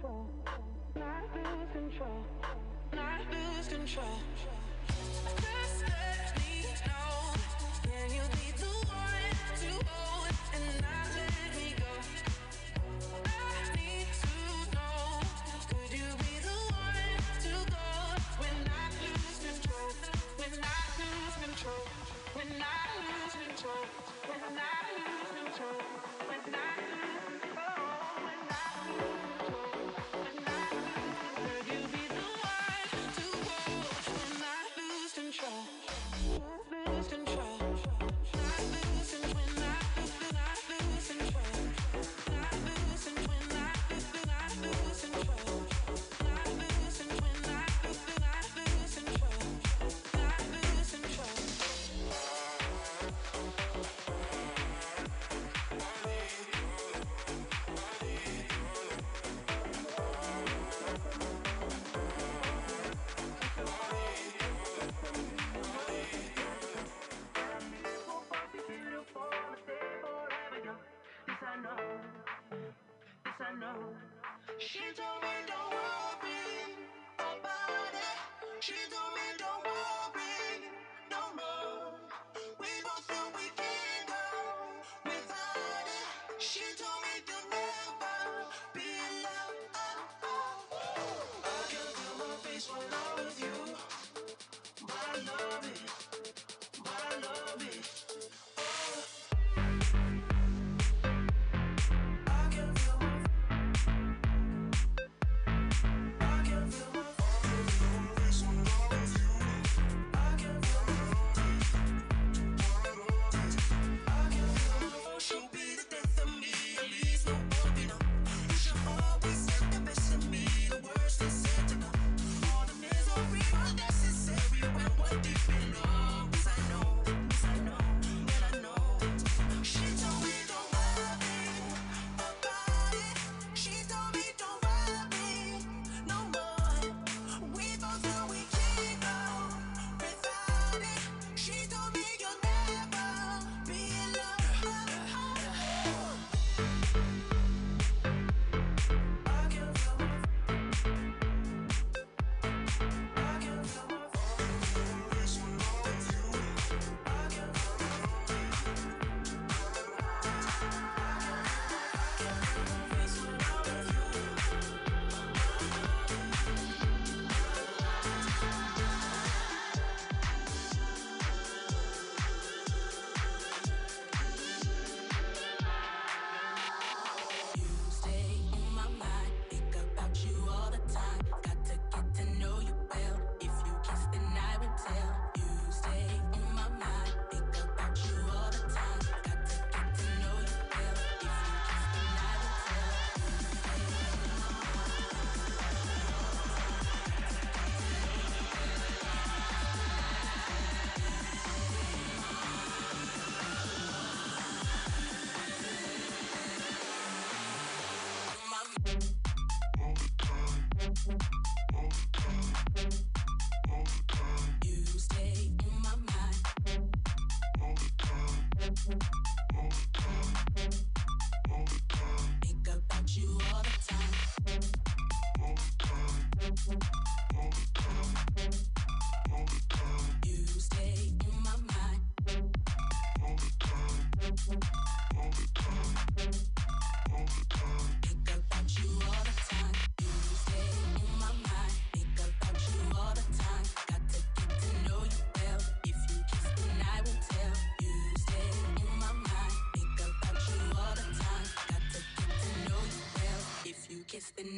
control. Not lose control. Not lose control. Know. Yes, I know. She told me.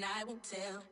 and I won't tell.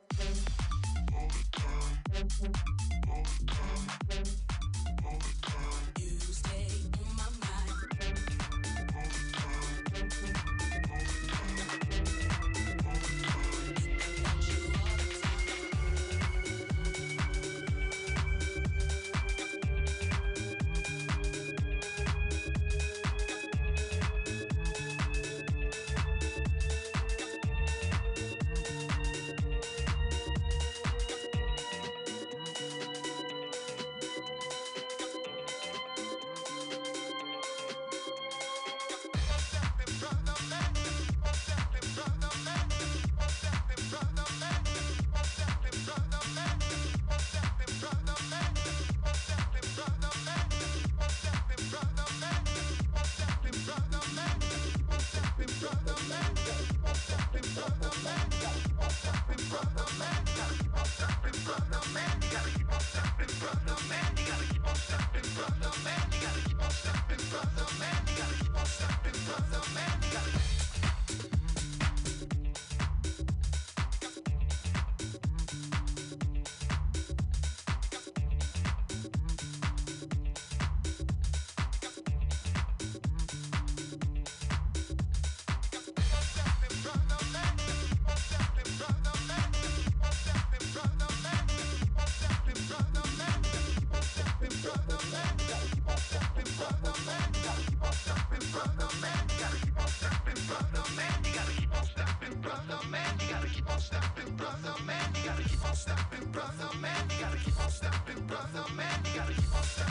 stepping, brother man. You gotta keep on stopping, brother man. You gotta keep on stopping.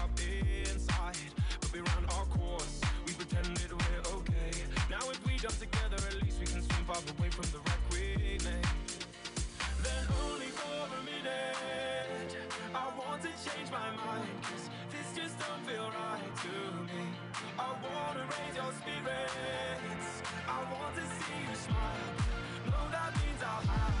To change my mind. Cause this just don't feel right to me. I wanna raise your spirits. I want to see you smile. No, that means I'll have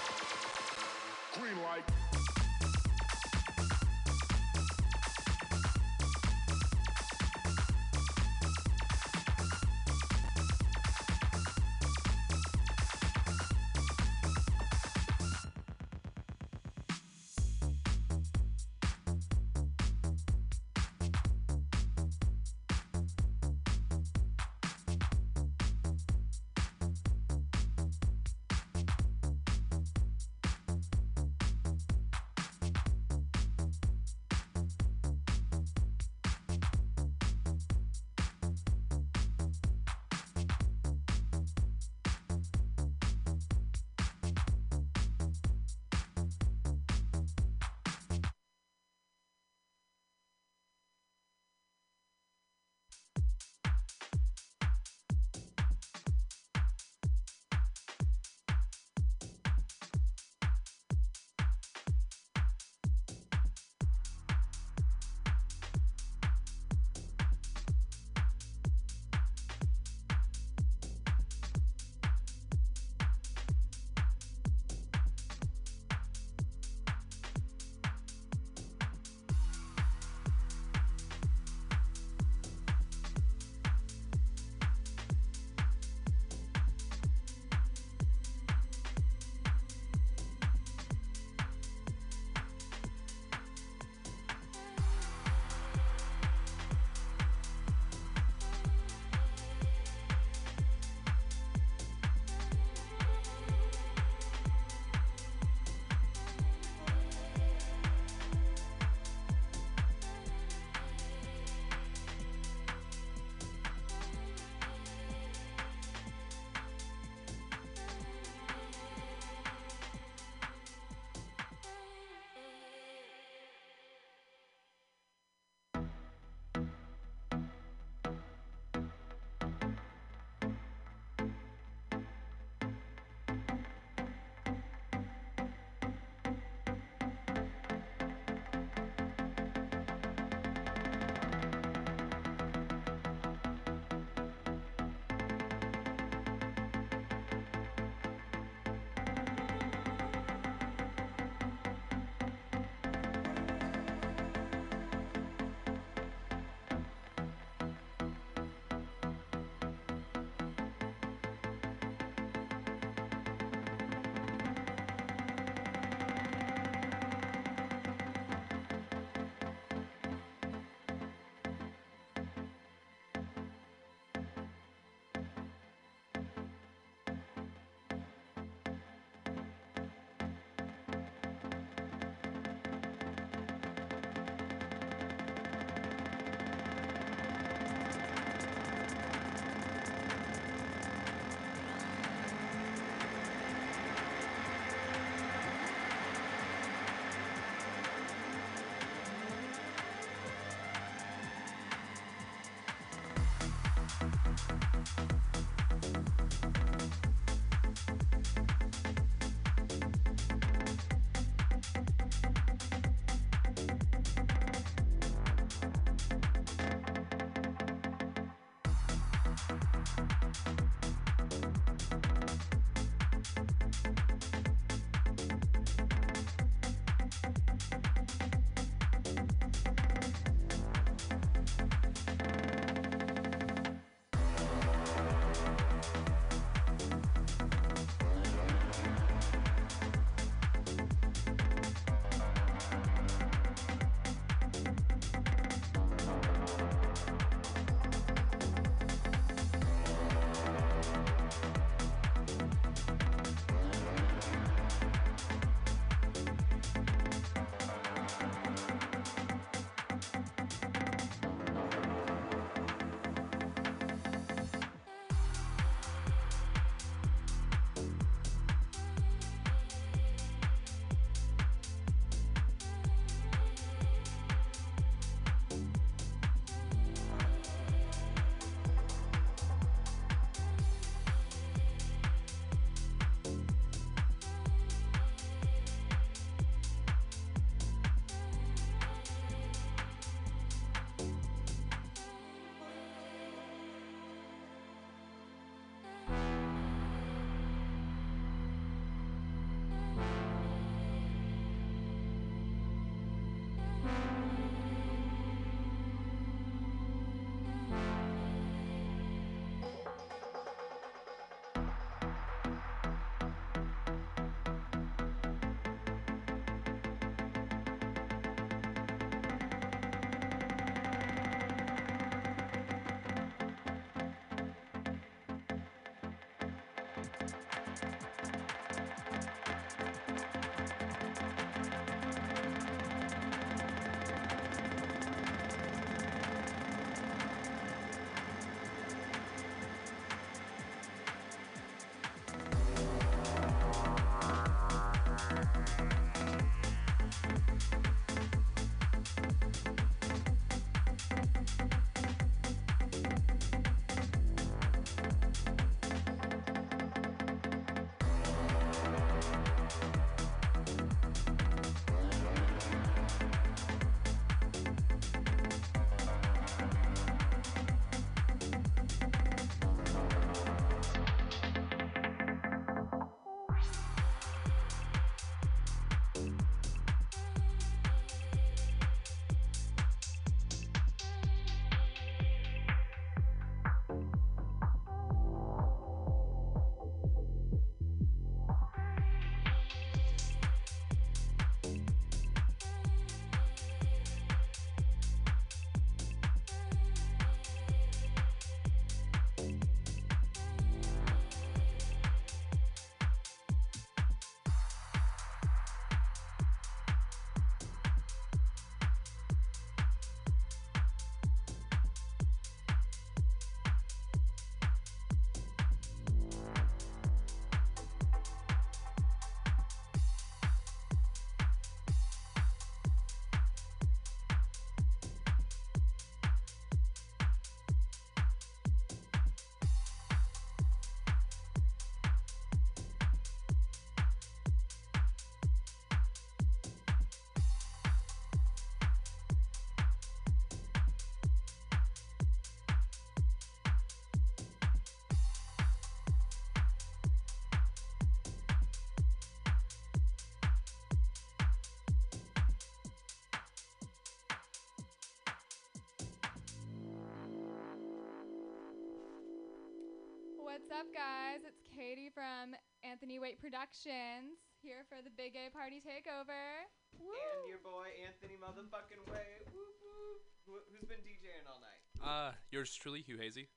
What's up, guys? It's Katie from Anthony Waite Productions here for the Big A Party Takeover. And your boy Anthony motherfucking Way. Whoop, whoop. Who, who's been DJing all night? Uh, yours truly, Hugh Hazy.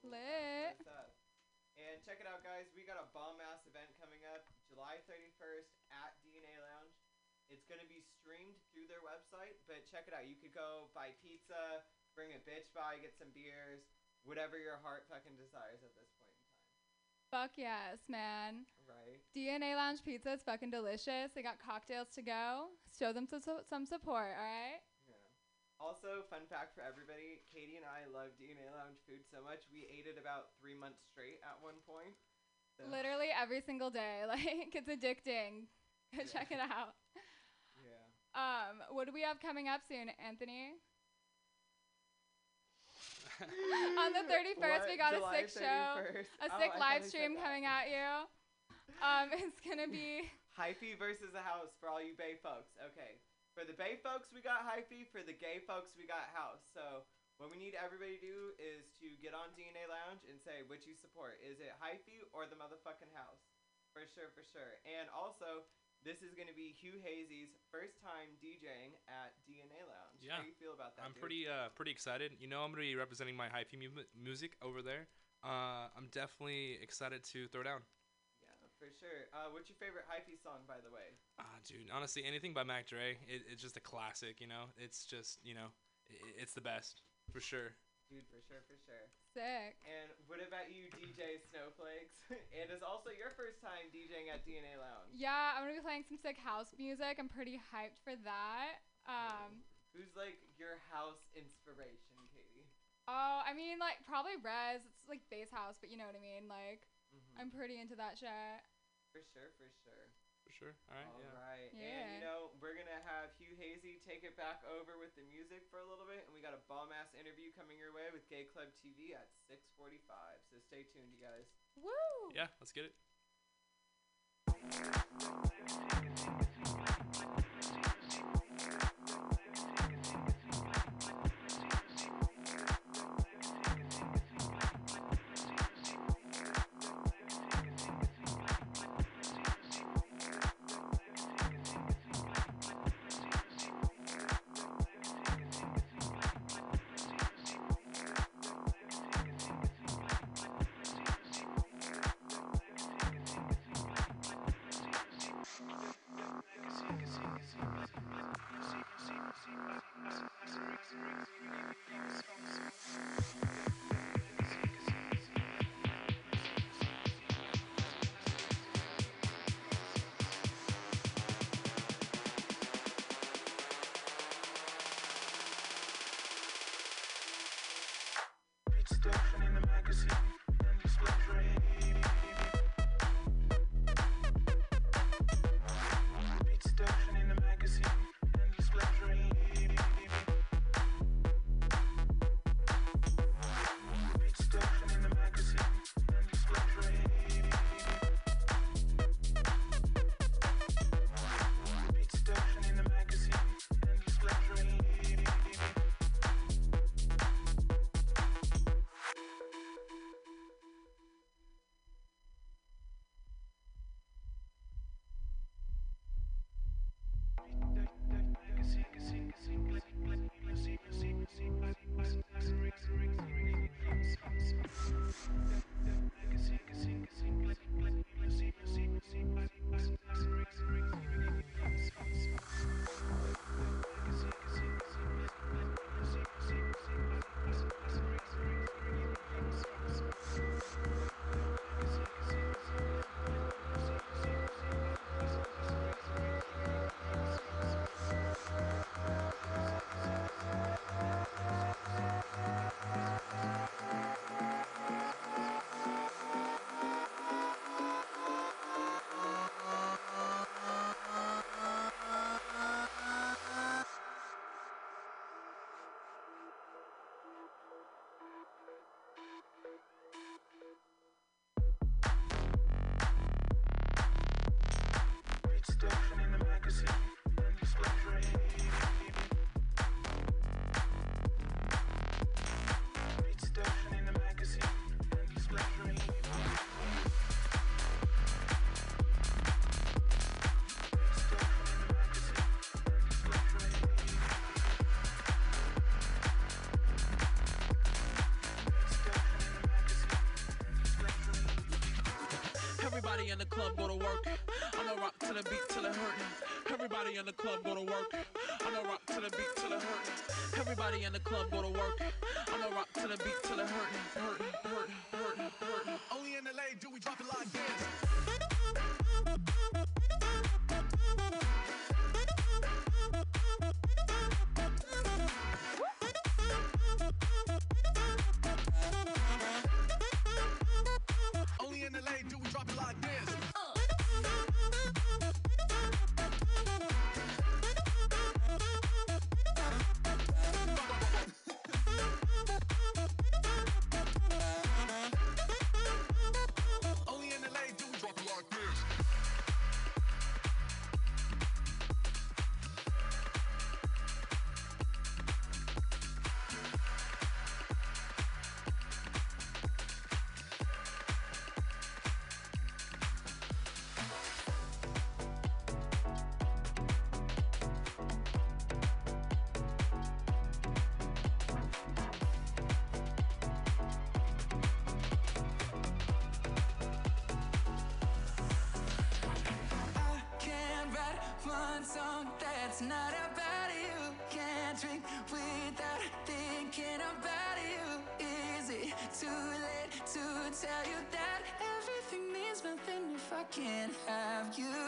Lit. What's up? And check it out, guys. We got a bomb ass event coming up July 31st at DNA Lounge. It's going to be streamed through their website, but check it out. You could go buy pizza, bring a bitch by, get some beers, whatever your heart fucking desires at this point in time. Fuck yes, man. Right? DNA Lounge Pizza is fucking delicious. They got cocktails to go. Show them some, some support, all right? Yeah. Also, fun fact for everybody Katie and I love DNA Lounge food so much, we ate it about three months straight at one point. So, Literally every single day. Like, it's addicting. Go Yeah. check it out. Yeah. Um, what do we have coming up soon, Anthony? On the 31st, we got a July sick show. A Oh, sick I live thought he said stream coming at you. Um, it's gonna be Hyphy versus a house for all you Bay folks. Okay. For the Bay folks, we got Hyphy. For the gay folks, we got house. So what we need everybody to do is to get on DNA Lounge and say which you support. Is it Hyphy or the motherfucking house? For sure, for sure. And also, this is going to be Hugh Hazy's first time DJing at DNA Lounge. Yeah. How do you feel about that? I'm dude? pretty uh pretty excited. You know, I'm gonna be representing my hyphy mu- music over there. Uh, I'm definitely excited to throw down. Yeah, for sure. Uh, what's your favorite Hyphy song, by the way? Ah, dude, honestly, anything by Mac Dre, it, it's just a classic. You know, it's just you know, i it's the best for sure. Dude, for sure, for sure. sick. And about you, DJ Snowflakes? it is also your first time DJing at DNA Lounge. Yeah, I'm gonna be playing some sick house music. I'm pretty hyped for that. Um, Who's like your house inspiration, Katie? oh, I mean, like probably Rez. It's like bass house, but you know what I mean. Like, Mm-hmm. I'm pretty into that shit. For sure, for sure sure. All right. All yeah. right. yeah. And you know, we're gonna have Hugh Hazy take it back over with the music for a little bit, and we got a bomb ass interview coming your way with Gay Club TV at six forty five. So stay tuned, you guys. Woo! Yeah, let's get it. redemption. night, night. club, go to work. I'ma rock to the beat till it hurt. Everybody in the club, go to work. I'ma rock to the beat till it hurt. Everybody in the club, go to work. I'ma rock to the beat till it hurt, hurt, hurt. one song that's not about you. Can't drink without thinking about you. Is it too late to tell you that everything means nothing if I can't have you?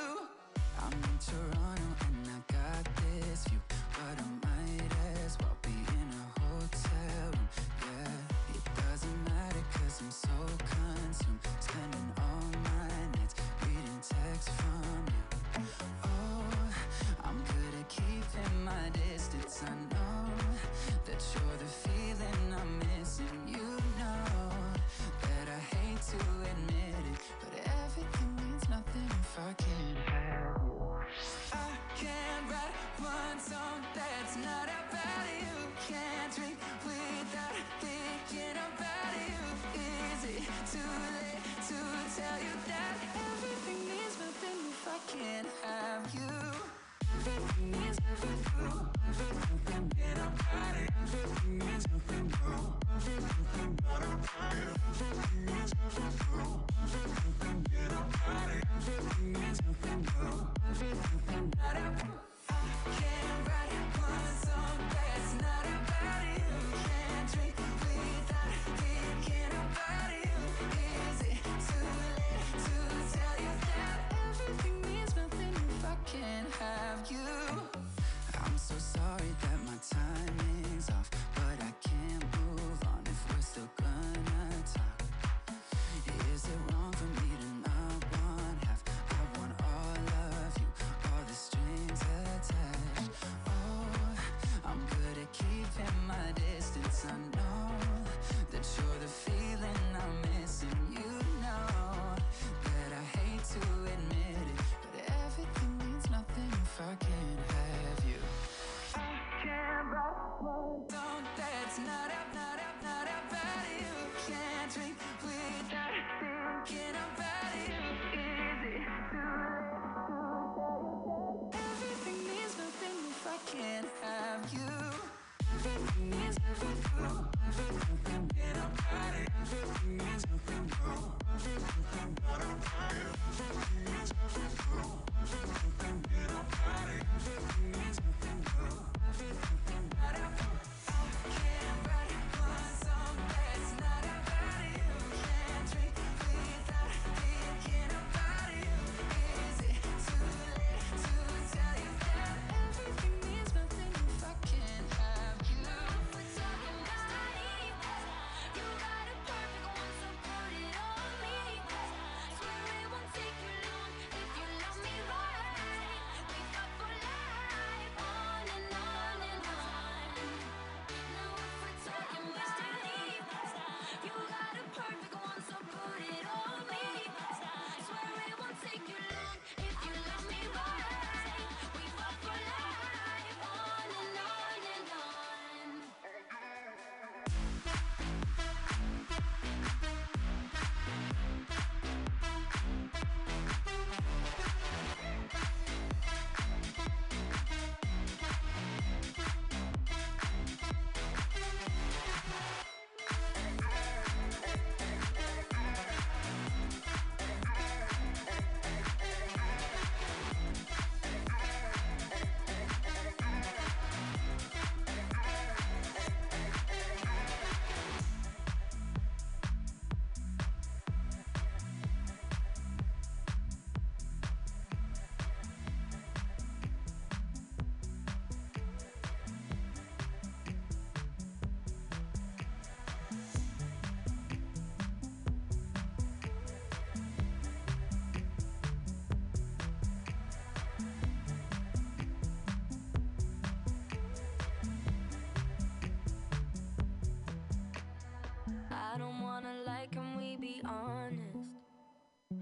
that's not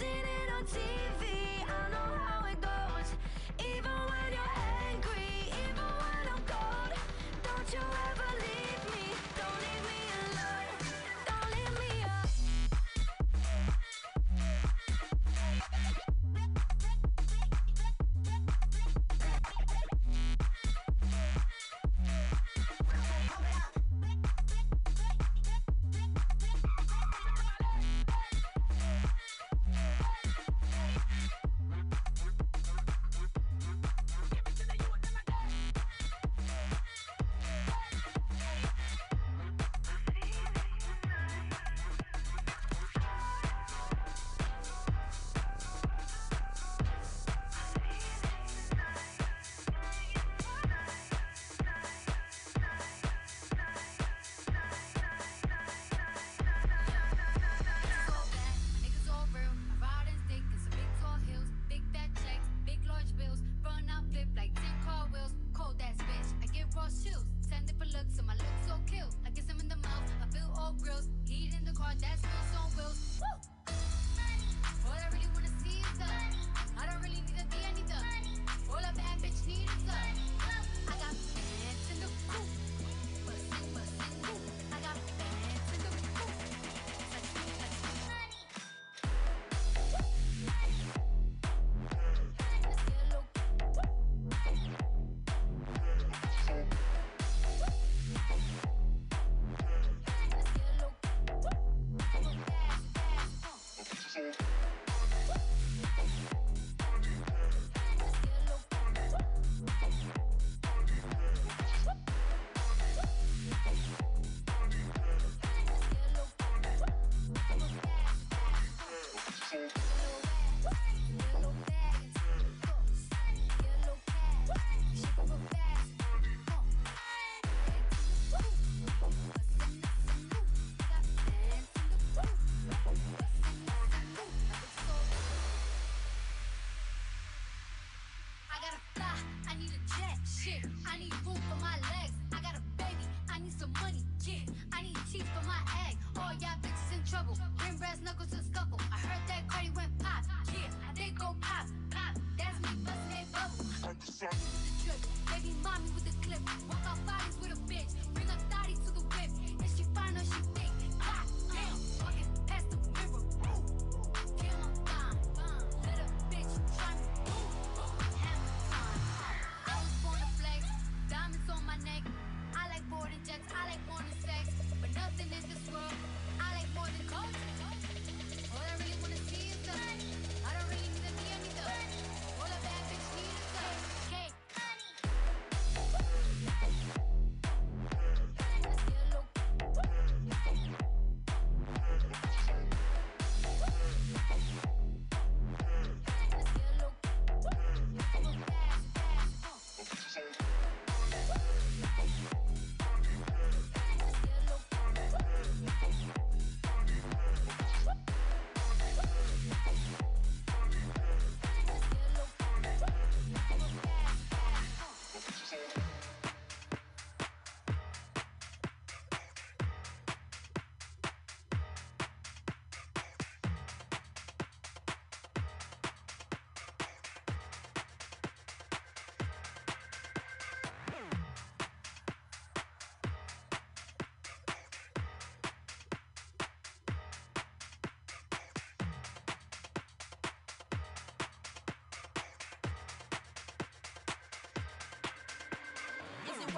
You I need a jet, shit. I need room for my legs. I got a baby, I need some money, yeah. I need teeth for my egg. All y'all bitches in trouble. Bring brass knuckles and scuffle. I heard that Cardi went pop, yeah. They go pop, pop. That's me busting that bubble. The drip, baby mommy with the clip.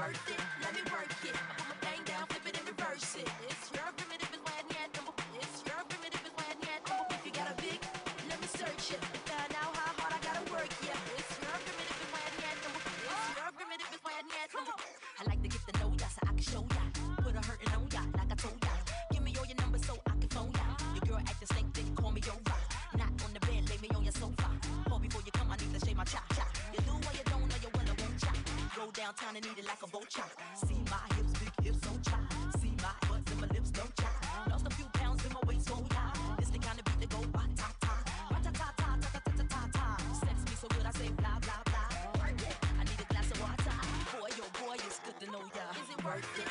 Worth it? Let me work it. I put my thing down, flip it and reverse it. It's your primitive is why I time to need it like a vulture. See my hips, big hips, so try. See my butts and my lips don't. Lost a few pounds in my waist, so yeah. This the kind of beat that go ba ta ta, ba ta ta ta ta ta ta ta ta. Sex me so good, I say blah blah blah. I need a glass of water. Boy, oh boy, it's good to know ya. Is it worth it?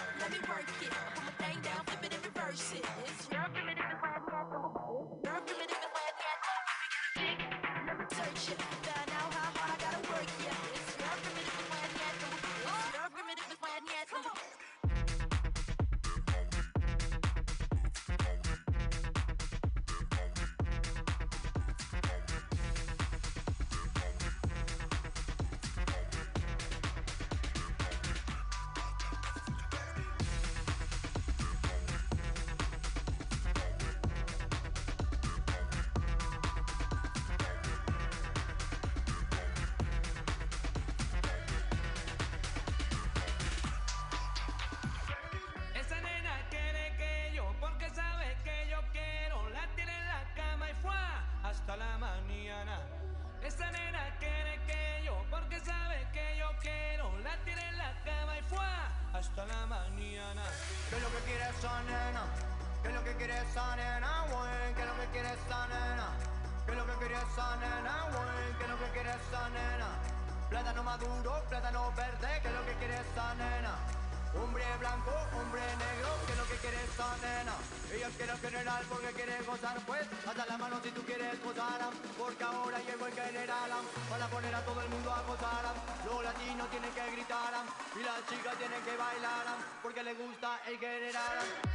Esa? ¿Qué es lo que quiere esa nena, güey? ¿Qué es lo que quiere esa nena? ¿Qué es lo que quiere esa nena, güey? ¿Qué es lo que quiere esa nena? Plátano maduro, plátano verde, ¿qué es lo que quiere esa nena? Hombre blanco, hombre negro, ¿qué es lo que quiere esa nena? Ella quiere general porque quiere gozar, pues hasta la mano si tú quieres gozar, porque ahora llegó el general, para poner a todo el mundo a gozar, los latinos tienen que gritar, y las chicas tienen que bailar, porque les gusta el general.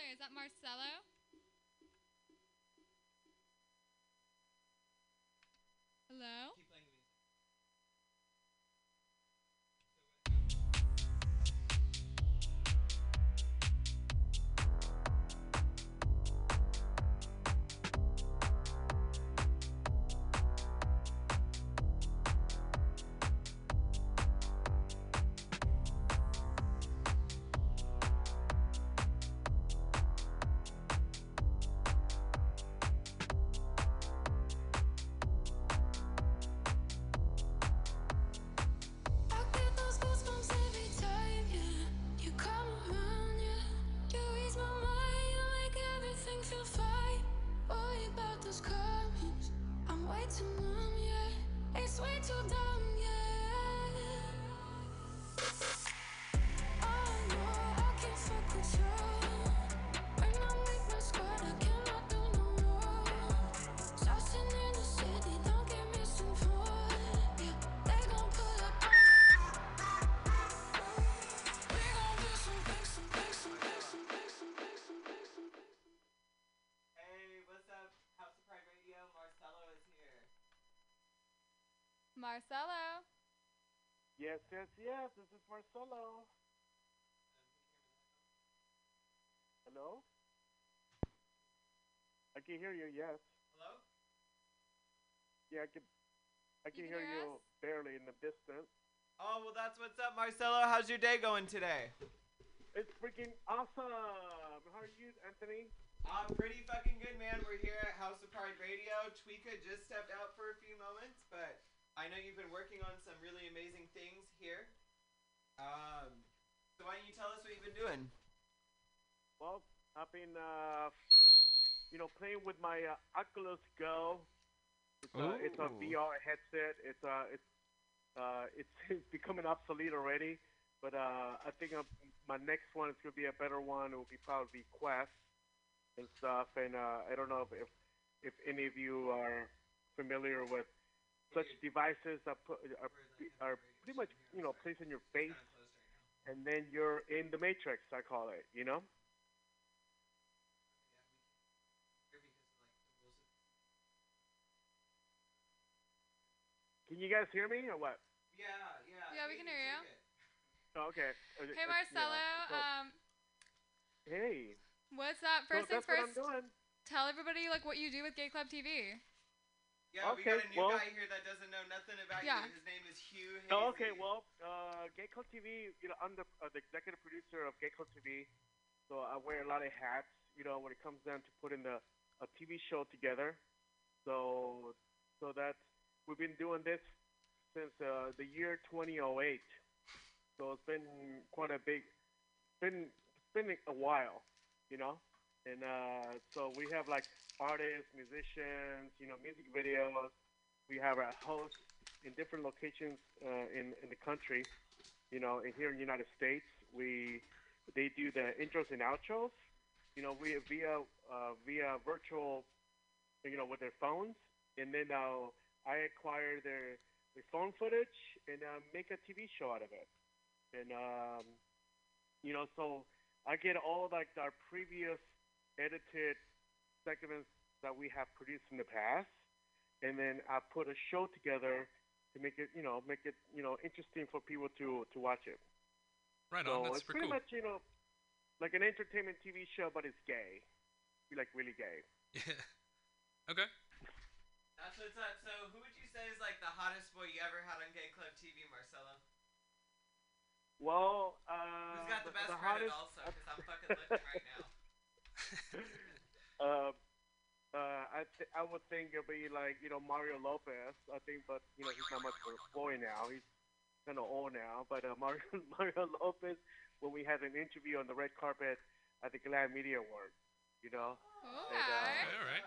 Caller. Is that Marcelo? Marcelo. Yes, yes, yes. This is Marcelo. Hello? I can hear you, yes. Hello? Yeah, I can I can, can hear, hear you barely in the distance. Oh, well, that's what's up, Marcelo. How's your day going today? It's freaking awesome. How are you, Anthony? I'm uh, pretty fucking good, man. We're here at House of Pride Radio. Tweeka just stepped out for a few moments, but I know you've been working on some really amazing things here. Um, so why don't you tell us what you've been doing? Well, I've been uh you know playing with my uh, Oculus Go. It's a, it's a VR headset. It's uh it's uh it's, it's becoming obsolete already, but uh I think uh, my next one is gonna be a better one. It will be probably Quest and stuff. And uh I don't know if if, if any of you are familiar with such devices that put, are are pretty much you know placed in your face, and then you're in the matrix. I call it. You know. Can you guys hear me or what? Yeah, yeah. Yeah, we can hear you. Oh, okay. Uh, Hey uh, Marcelo. yeah, so- Um, hey. what's up? So First things that's what first. I'm doing. Tell everybody like what you do with Gay Club TV. Yeah, we got a new well- guy here that doesn't know nothing about Yeah. you. His name is Hugh Hazy. Oh, okay, well, uh, Gay Club TV, you know, I'm the, uh, the executive producer of Gay Club TV, so I wear a lot of hats, you know, when it comes down to putting the, a TV show together. So, so that's, we've been doing this since uh, the year 2008. So it's been quite a big, been, it's been a while, you know? And uh, so we have like artists, musicians, you know, music videos. We have our hosts in different locations uh, in in the country. You know, and here in the United States, we they do the intros and outros. You know, we via uh, via virtual, you know, with their phones, and then uh, I acquire their their phone footage and uh, make a TV show out of it. And um, you know, so I get all like our previous edited segments that we have produced in the past, and then I put a show together to make it, you know, make it, you know, interesting for people to to watch it. Right so on. That's it's pretty cool. much, you know, like an entertainment TV show, but it's gay, like really gay. Yeah. Okay. That's what's up. So, who would you say is like the hottest boy you ever had on Gay Club TV, Marcelo? Well, uh, Who's got the best the credit hottest- also? Because I'm fucking looking right now. uh, uh, I th- I would think it'll be like you know Mario Lopez. I think, but you know he's not much of a boy now. He's kind of old now. But uh, Mario Mario Lopez, when we had an interview on the red carpet at the GLAAD Media Awards, you know. And, uh, All right.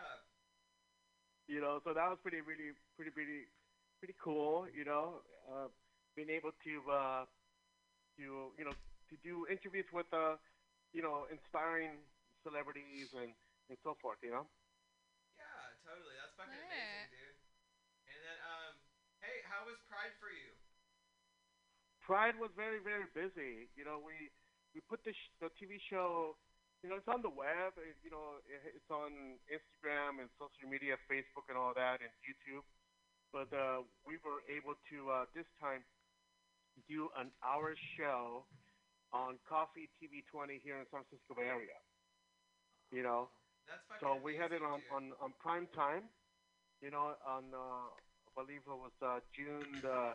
you know, so that was pretty, really, pretty, pretty, pretty cool. You know, uh, being able to, uh, to, you know, to do interviews with, uh, you know, inspiring celebrities and and so forth. You know. Yeah, totally. That's fucking amazing, dude. And then, um, hey, how was Pride for you? Pride was very, very busy. You know, we we put the sh- the TV show. You know, it's on the web. It, you know, it, it's on Instagram and social media, Facebook and all that, and YouTube. But uh, we were able to uh, this time do an hour show on KOFY TV 20 here in the San Francisco Bay Area. You know, That's so we had it on, on, on prime time, you know, on, uh, I believe it was uh, June the,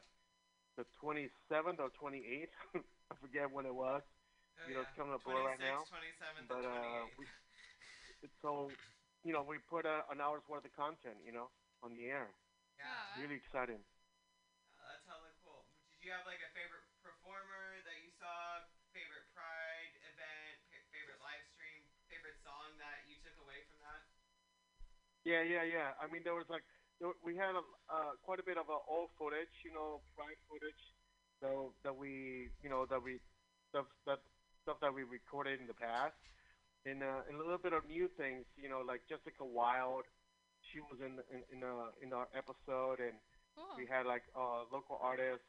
the 27th or 28th. I forget when it was. Oh, you know, yeah. it's coming up right now. 27th, But uh, we, it's so, you know, we put uh, an hour's worth of content, you know, on the air. Yeah. Really exciting. Uh, that's hella cool. Did you have like a Yeah, yeah, yeah. I mean, there was like there, we had a, uh, quite a bit of uh, old footage, you know, pride footage, so that we, you know, that we stuff that stuff that we recorded in the past, and uh, and a little bit of new things, you know, like Jessica Wild. She was in in in, uh, in our episode, and Cool. we had like uh, local artists,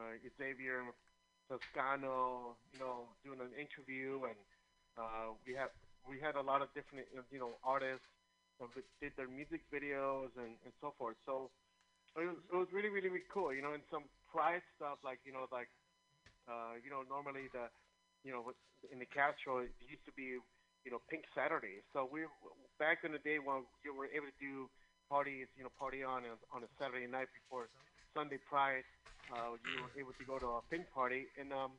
uh, Xavier Toscano, you know, doing an interview, and uh, we had we had a lot of different, you know, artists did their music videos and, and so forth. So, it was, it was really, really, really cool. You know, and some prize stuff like you know, like uh, you know, normally the you know in the Castro it used to be you know Pink Saturday. So we back in the day when you were able to do parties, you know, party on on a Saturday night before Sunday Pride. Uh, you were able to go to a pink party and um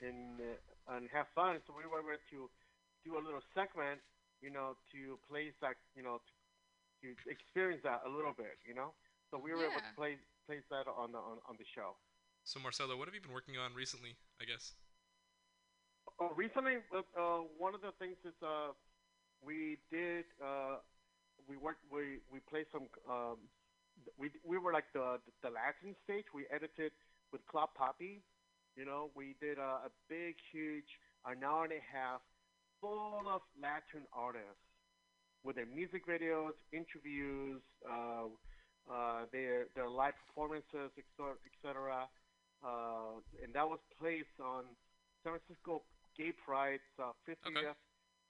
and uh, and have fun. So we were able to do a little segment, you know, to place that, you know, to, to experience that a little bit, you know. So we were able to play place that on the on, on the show. So Marcelo, what have you been working on recently? I guess. Oh, recently, uh, one of the things is uh, we did uh, we worked we we played some um, we we were like the the Latin stage. We edited with Club Papi. You know, we did a, a big, huge an hour and a half full of Latin artists with their music videos, interviews, uh, uh, their their live performances, etc. Uh, and that was placed on San Francisco Gay Pride's uh, 50th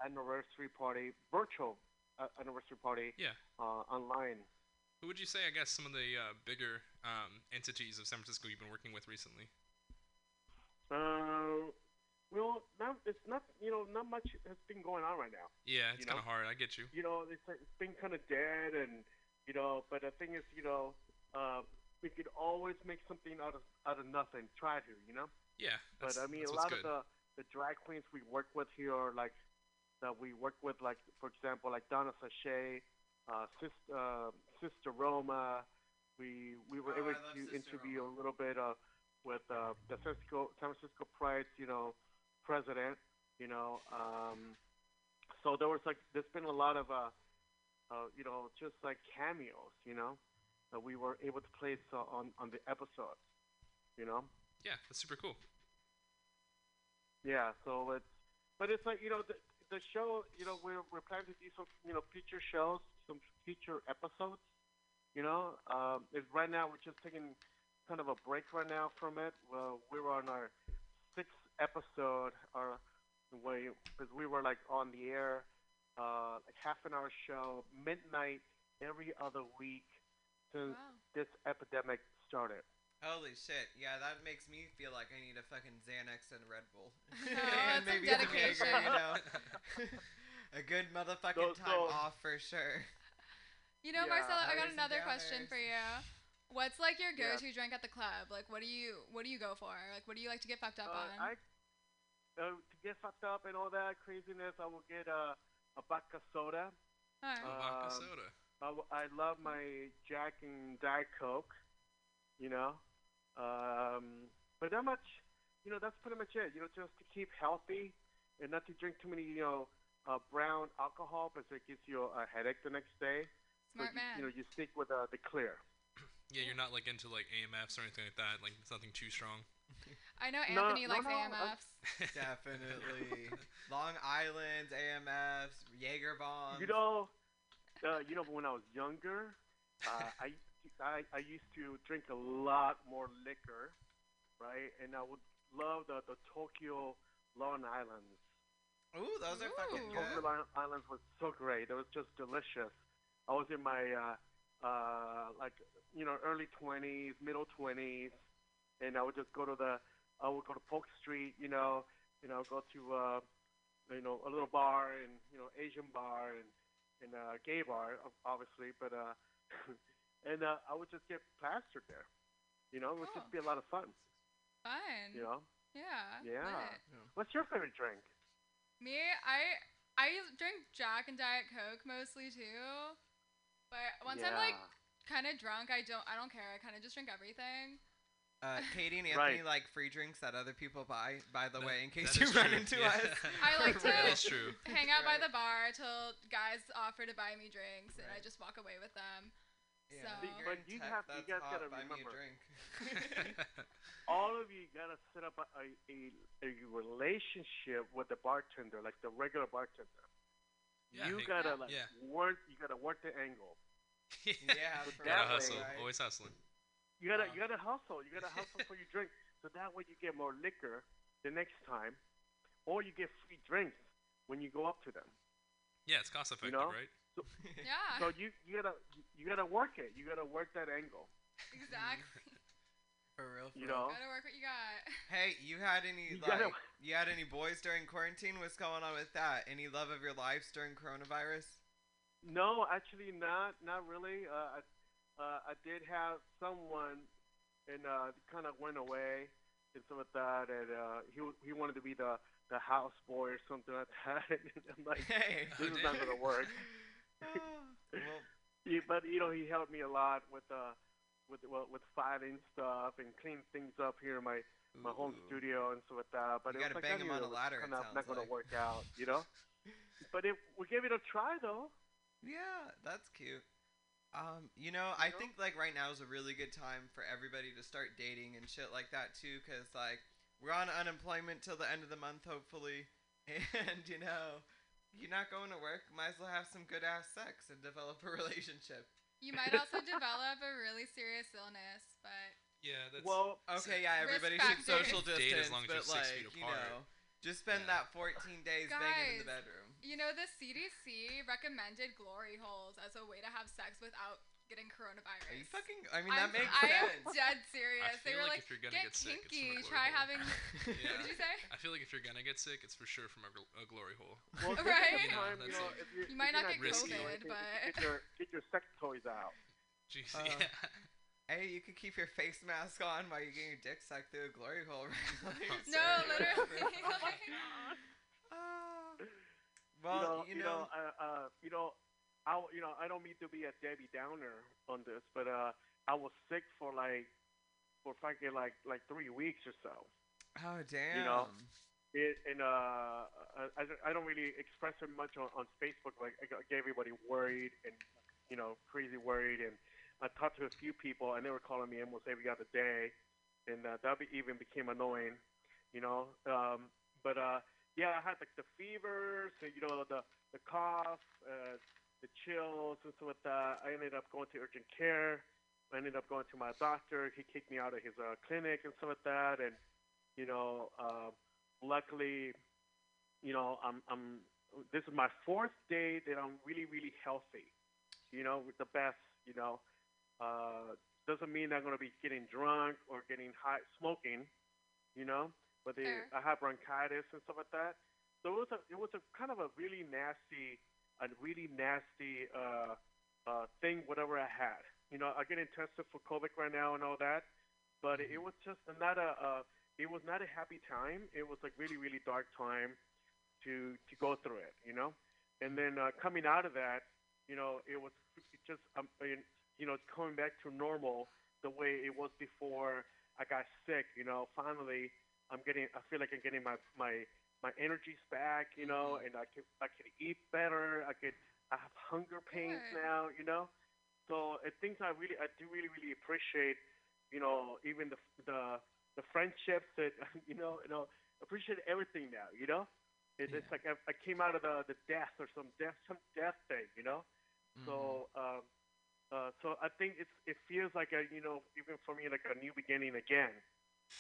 anniversary party, virtual uh, anniversary party, Yeah. uh, online. Who would you say? I guess some of the uh, bigger um, entities of San Francisco you've been working with recently. Uh, well, not, it's not you know not much has been going on right now. Yeah, it's kind of hard. I get you. You know, it's, it's been kind of dead, and you know, but the thing is, you know, uh, we could always make something out of out of nothing. Try to, you know. Yeah, But I mean, that's a lot good. of the the drag queens we work with here are like that we work with, like for example, like Donna Sachet, uh, Sister uh, Sister Roma. We we were Oh, able to Sister interview a little bit uh, with uh, the San Francisco San Francisco Pride's you know president. You know, um, so there was like there's been a lot of uh, uh, you know just like cameos. You know, that we were able to place uh, on on the episodes. You know. Yeah, that's super cool. Yeah, so it's, but it's like you know the the show. You know we're we're planning to do some you know future shows, some future episodes. You know, um, it's right now we're just taking kind of a break right now from it. Well, we're on our episode, our way because we were like on the air, uh, like half an hour show, midnight every other week since this epidemic started. Holy shit! Yeah, that makes me feel like I need a fucking Xanax and Red Bull, Oh, and that's maybe some dedication. Jaeger, you know, a good motherfucking So- time so- off for sure. You know, Yeah, Marcelo, I got another question for you. What's like your go-to drink at the club? Like, what do you what do you go for? Like, what do you like to get fucked up Uh, on? I uh, to get fucked up and all that craziness, I will get a a vodka soda. Alright. Oh, vodka Um, soda. I, w- I love my Jack and Diet Coke. You know, um, but that much. You know, that's pretty much it. You know, just to keep healthy and not to drink too many. You know, uh, brown alcohol because it gives you a headache the next day. Smart so you, man. You know, you stick with uh, the clear. Yeah, you're not like into like AMFs or anything like that. Like it's nothing too strong. I know Anthony no, likes no, AMFs. Definitely, Long Island, AMFs, Jaeger bombs. You know, uh, you know, when I was younger, uh, I, I I used to drink a lot more liquor, right? And I would love the the Tokyo Long Islands. Ooh, those are fucking Tokyo. Long Islands was so great. It was just delicious. I was in my uh, uh, like you know early twenties, middle twenties, and I would just go to the I would go to Polk Street, you know, you know, go to uh, you know a little bar and you know Asian bar and and uh, gay bar, obviously, but uh, and uh, I would just get plastered there. You know, it would just be a lot of fun. Fun. You know. Yeah. Yeah. lit. What's your favorite drink? Me, I I drink Jack and Diet Coke mostly too. But once I'm like kind of drunk, I don't I don't care. I kind of just drink everything. Uh, Katie and Right. Anthony like free drinks that other people buy. By the That- way, in case you run true, into yeah. us. I like to That is true. hang out by the bar till guys offer to buy me drinks, and I just walk away with them. Yeah, so See, but you tech, have- you guys gotta buy me a remember. drink. all of you gotta set up a, a, a, a relationship with the bartender, like the regular bartender. Yeah, you gotta like yeah. work. You gotta work the angle. yeah, So that Gotta way- hustle. right? Always hustling. You gotta you gotta hustle. You gotta hustle for your drink. So that way you get more liquor the next time, or you get free drinks when you go up to them. Yeah, it's cost effective, know? right? Yeah. So you you gotta you gotta work it. You gotta work that angle. Exactly. For real. For You real. know? Gotta work what you got. Hey, you had any You like gotta- you had any boys during quarantine? What's going on with that? Any love of your lives during coronavirus? No, actually not. Not really. Uh, I, uh, I did have someone, and uh, kind of went away and stuff like that. And uh, he he wanted to be the the house boy or something like that. and I'm like, Hey. this is not gonna work. well, He- but you know, he helped me a lot with uh with well, with filing stuff and cleaning things up here in my my home studio and stuff like that. But You it gotta was like bang I him on the ladder, it sounds not gonna work out, you know. but it, we gave it a try though. Yeah, that's cute. Um, you know, I think like right now is a really good time for everybody to start dating and shit like that too, cause like we're on unemployment till the end of the month, hopefully, and you know, you're not going to work, might as well have some good ass sex and develop a relationship. You might also develop a really serious illness, but Yeah, that's Well, Okay, yeah, everybody should factor. social Date distance, as long as but you're six like feet you know, just spend Yeah. that 14 days banging in the bedroom. You know the CDC recommended glory holes as a way to have sex without getting coronavirus. Are you fucking? I mean, I'm, that makes I am dead serious. they feel were like like, if you're gonna get get sick, it's kinky, glory try hole." having. Yeah. What did you say? I feel like if you're gonna get sick, it's for sure from a, a glory hole. Well, Right? You know, time, you know, like- you're, You might you're not get dating or COVID, anything, but- get your get your sex toys out. Jeez, Uh, yeah. Hey, you could keep your face mask on while you're getting your dick sucked through a glory hole. regularly, No, sir. literally. Ah. you well, know, you know, uh, uh, you know, I, you know, I don't mean to be a Debbie Downer on this, but uh, I was sick for like, for fucking like like three weeks or so. oh damn. you know, It, and uh, I, I don't- really express it much on, on Facebook. Like I got- everybody worried and you know crazy worried, and I talked to a few people, and they were calling me almost every other day, and uh, that be, even became annoying, you know. Um, but uh, yeah, I had like the fevers, and, you know, the the cough, uh, the chills, and stuff like that. I ended up going to urgent care. I ended up going to my doctor. He kicked me out of his uh, clinic and stuff like that, and you know. Uh, luckily, you know, I'm I'm this is my fourth day that I'm really really healthy. You know, with the best. You know, uh, doesn't mean I'm gonna be getting drunk or getting high smoking. You know, but they. I have bronchitis and stuff like that. So it was a it was a kind of a really nasty, a really nasty uh, uh, thing. Whatever I had. You know, I'm getting tested for COVID right now and all that. But it was just not a. Uh, it was not a happy time. It was like really, really dark time to to go through it, you know. And then uh, coming out of that, you know, it was just um, you know coming back to normal the way it was before I got sick. You know, finally I'm getting. I feel like I'm getting my my my energies back. You know, and I can I can eat better. I could I have hunger pains Good. now. You know, so it things I really I do really really appreciate. You know, even the the the friendships that you know, you know, appreciate everything now. You know, it, it's like I, I came out of the the death or some death some death thing. You know, so um, uh, so I think it's it feels like a you know even for me like a new beginning again.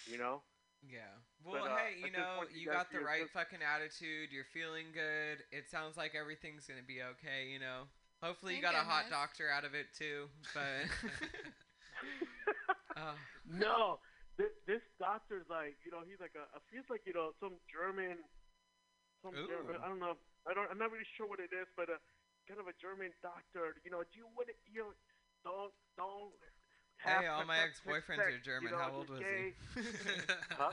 You know. Yeah. Well, But, uh, hey, you know, want you you got the right just- fucking attitude. You're feeling good. It sounds like everything's gonna be okay. You know. Hopefully, you Thank got a hot doctor out of it too. But. uh, no, this, this doctor's like, you know, he's like a, it feels like, you know, some German, some German, I don't know, I don't, I'm not really sure what it is, but uh, kind of a German doctor. You know, do you want to, you know, don't, don't. Hey, all my ex-boyfriends are German. You know, How old was gay. he? huh?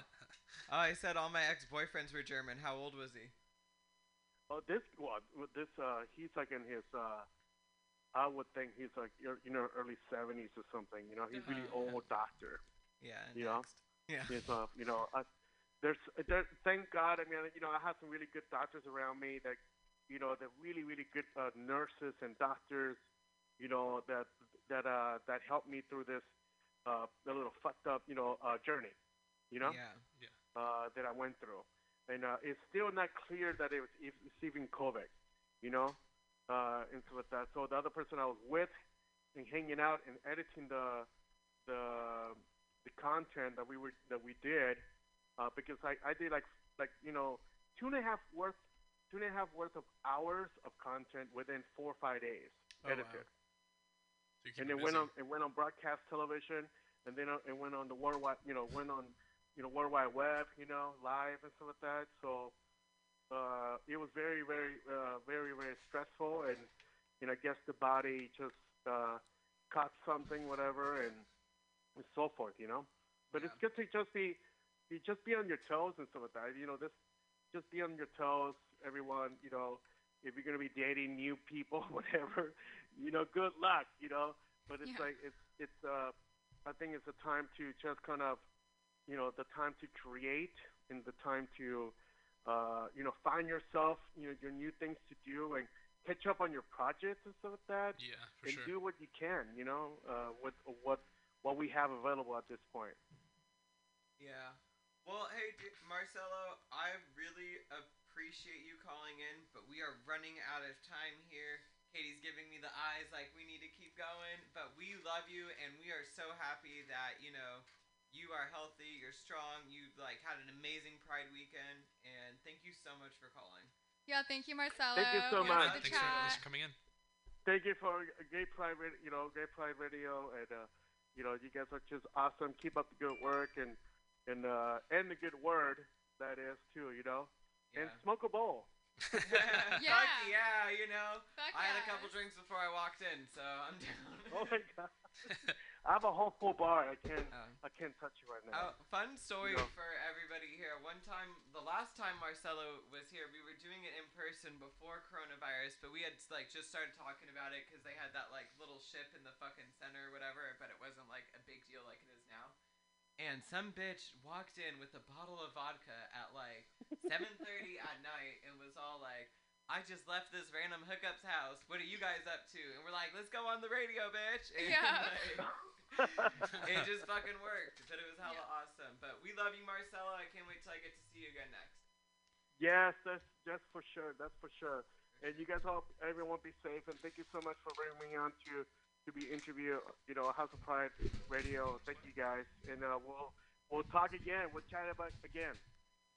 Oh, I said all my ex-boyfriends were German. How old was he? Oh, this one, with this, uh, he's like in his, uh, I would think he's like, you know, early 70s or something. You know, he's really Uh-huh. old doctor. Yeah. You know? Yeah. He's, uh, you know, I, there's, there, thank God. I mean, you know, I have some really good doctors around me that, you know, they're really, really good uh, nurses and doctors, you know, that that uh, that helped me through this, uh, the little fucked up, you know, uh, journey, you know, Yeah. Yeah. uh, that I went through, and uh, it's still not clear that it was receiving COVID, you know, uh, and so with that. So the other person I was with, and hanging out and editing the the the content that we were that we did, uh, because I I did like like you know two and a half worth two and a half worth of hours of content within four or five days Oh, wow. Keep and it it went on it went on broadcast television, and then uh, it went on the worldwide, you know, went on, you know, World Wide Web, you know, live and stuff like that. So uh, it was very, very, uh, very, very stressful, and you know, I guess the body just uh, caught something, whatever, and and so forth, you know. But it's good to just be, be just be on your toes and stuff like that. You know, just just be on your toes, everyone. You know, if you're gonna be dating new people, whatever, you know, good luck. You know, but it's Yeah. like it's it's uh, I think it's a time to just kind of, you know, the time to create and the time to, uh, you know, find yourself, you know, your new things to do and catch up on your projects and stuff like that. Yeah, for and sure. do what you can, you know, uh, with what what we have available at this point. Yeah. Well, hey, d- Marcelo, I really appreciate you calling in, but we are running out of time here. Katie's giving me the eyes like we need to keep going, but we love you and we are so happy that, you know, you are healthy, you're strong, you like had an amazing Pride weekend and thank you so much for calling. Yeah, thank you, Marcelo. Thank you so for much. Thanks for, thanks for coming in. Thank you for Gay Pride, Radio, you know, Gay Pride Radio, and uh, you know, you guys are just awesome. Keep up the good work and and uh, and the good word that is too, you know, and smoke a bowl. Fuck yeah, you know. Fuck I had a couple drinks before I walked in, so I'm down. Oh my god, I have a whole full bar. I can't Oh. I can't touch you right Oh, now. fun story No. for everybody here. One time, the last time Marcelo was here, we were doing it in person before coronavirus, but we had like just started talking about it because they had that like little ship in the fucking center or whatever, but it wasn't like a big deal like it is now. And some bitch walked in with a bottle of vodka at like 7:30 at night and was all like, "I just left this random hookup's house. What are you guys up to?" And we're like, "Let's go on the radio, bitch." And, Yeah. like, it just fucking worked, but it was hella Yeah. awesome. But we love you, Marcella. I can't wait till I get to see you again next. Yes, that's that's for sure. That's for sure. And you guys hope everyone, be safe. And thank you so much for bringing me on to to be interviewed. You know, House of Pride Radio. Thank you guys. And uh, we'll we'll talk again. We'll chat about again.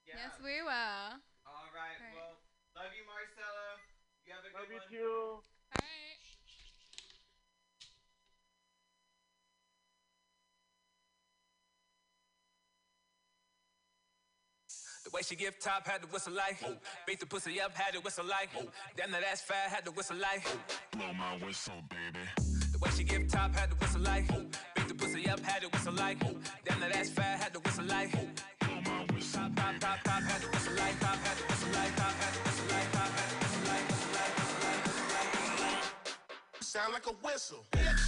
Yeah. Yes, we will. All right. Alright. Well, love you, Marcella. You have a Love good you too. All right. The way she give top, had to whistle like. Beat the pussy up, had to whistle like. Damn, that ass fat, had to whistle like. Blow my whistle, baby. The way she give top, had to whistle like. Beat the pussy up, had to whistle like. Damn, that ass fat, had to whistle like. Blow my whistle, Top, top, top, top, had to whistle like. Top, had to whistle like. Top, had to whistle like. Top, had to whistle like. Whistle like, whistle like, whistle like. Sound like a whistle. I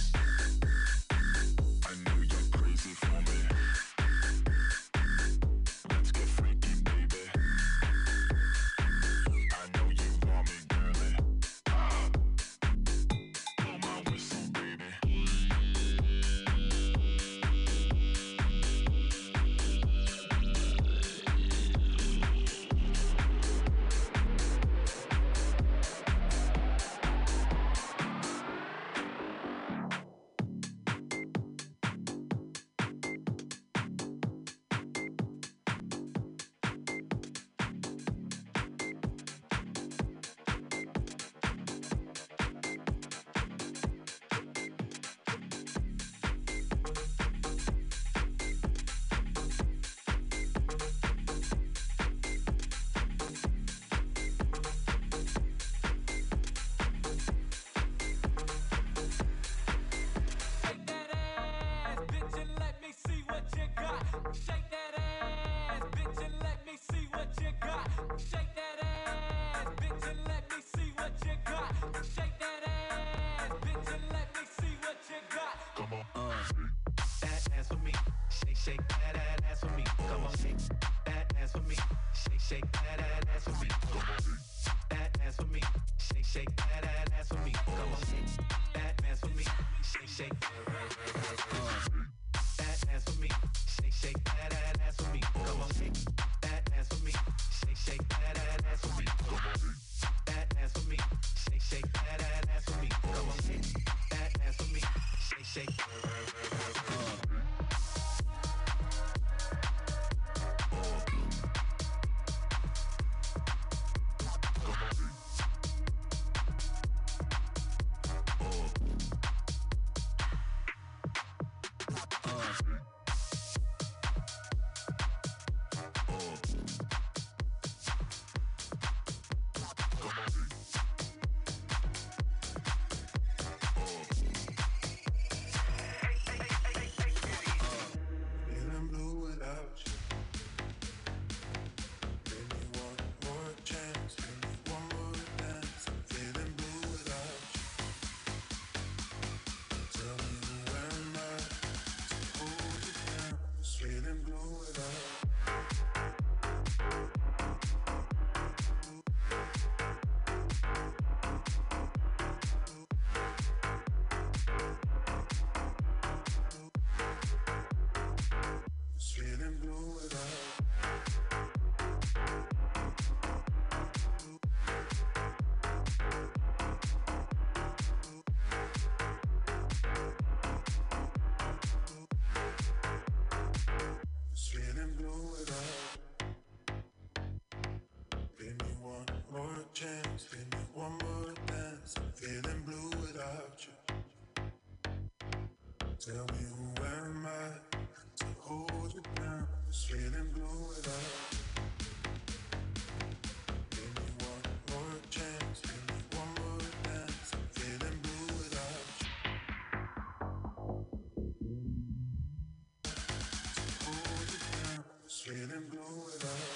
Feeling blue go without.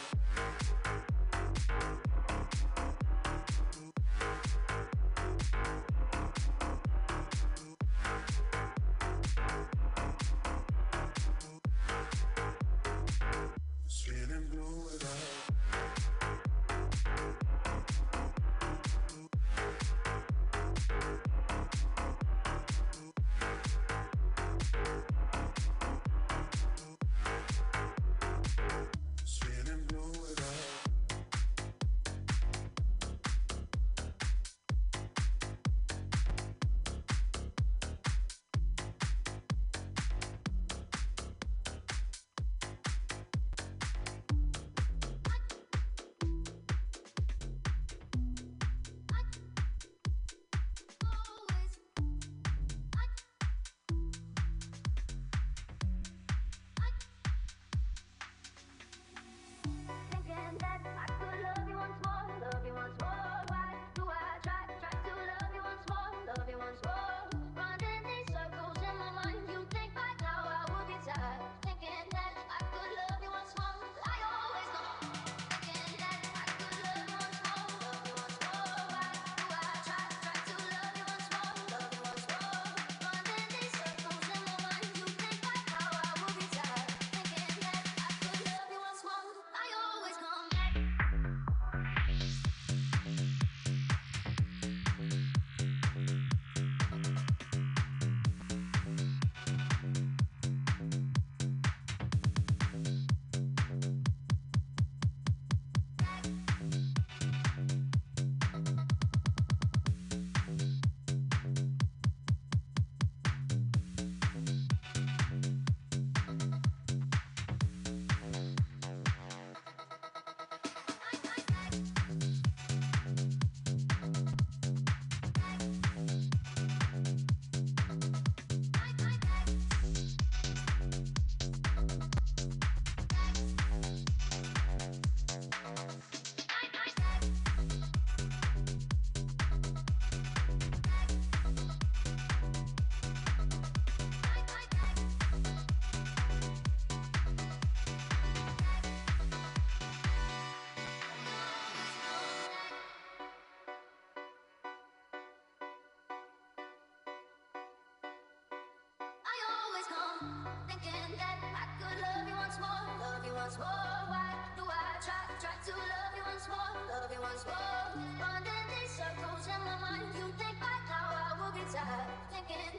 more. Why do I try, try to love you once more? Love you once more. My mind. You think now I will be tired. Thinking.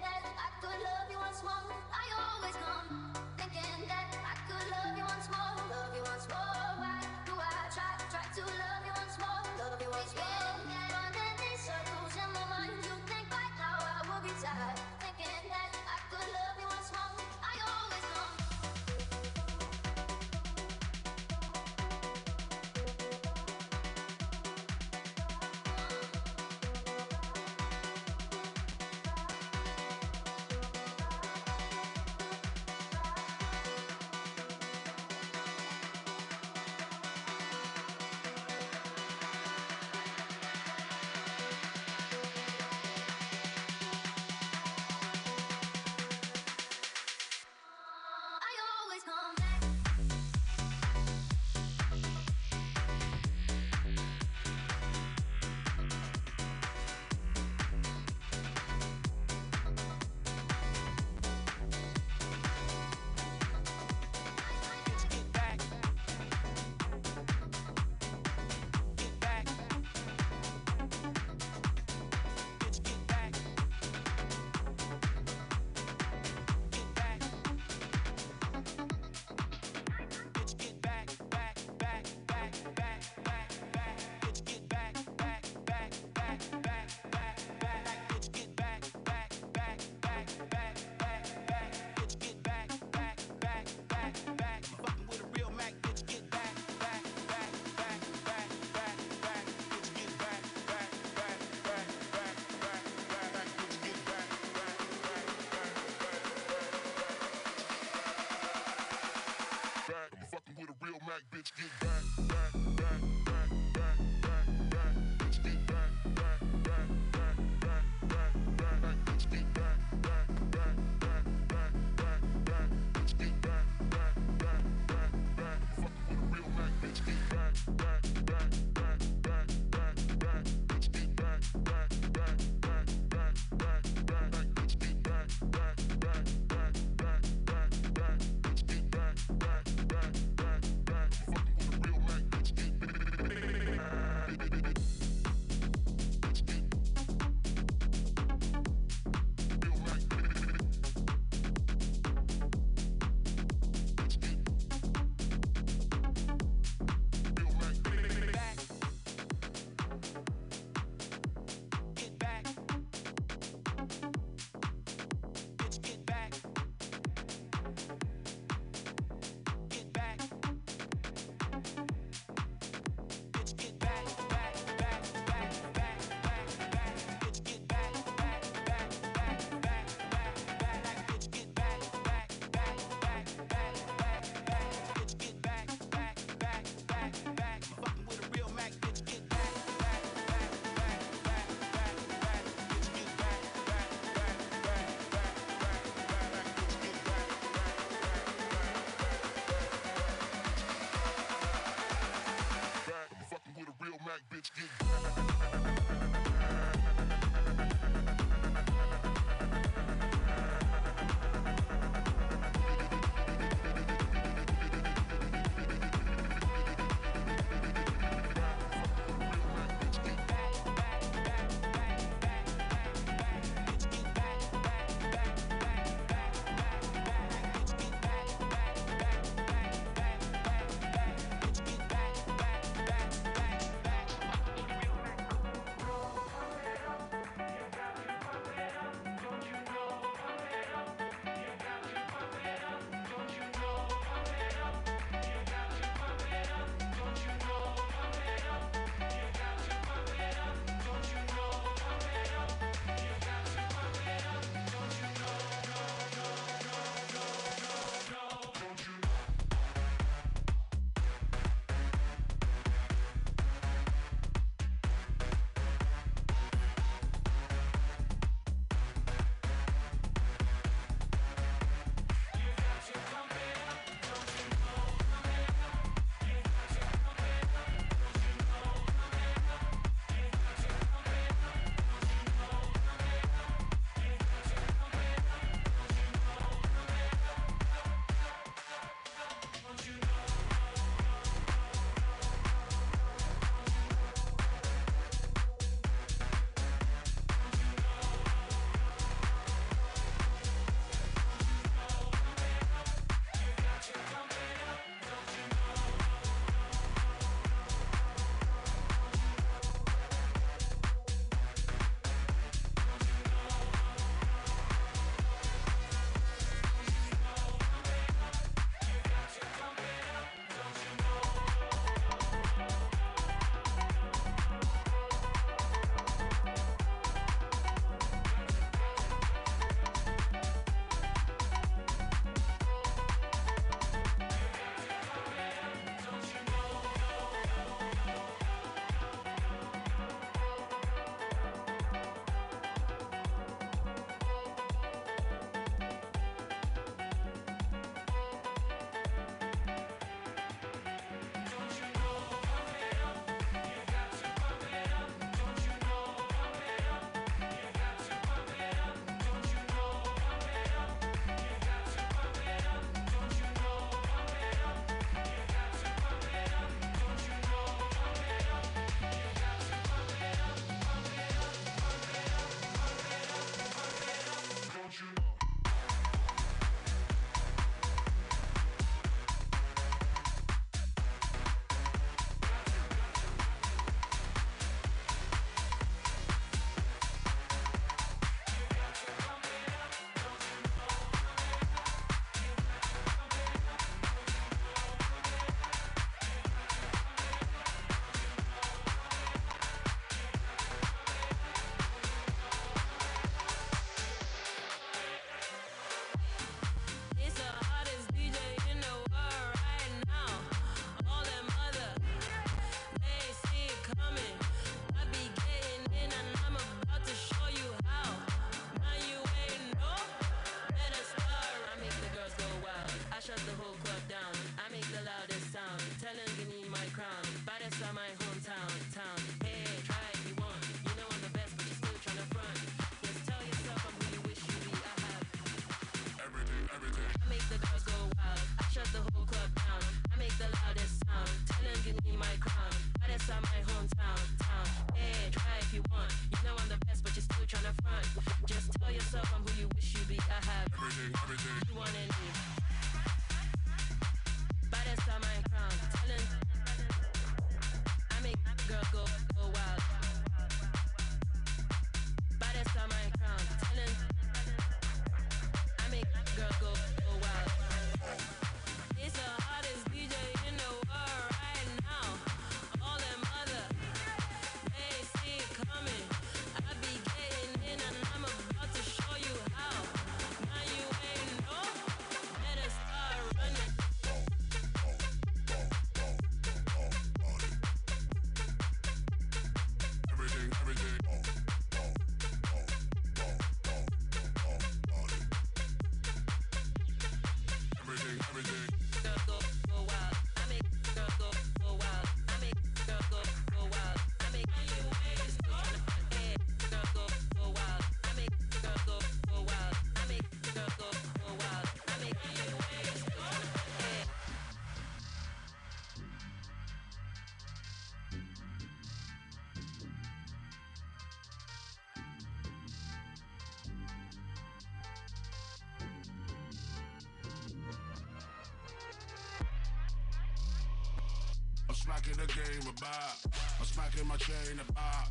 smacking the game with Bob. I'm smacking my chain with Bob.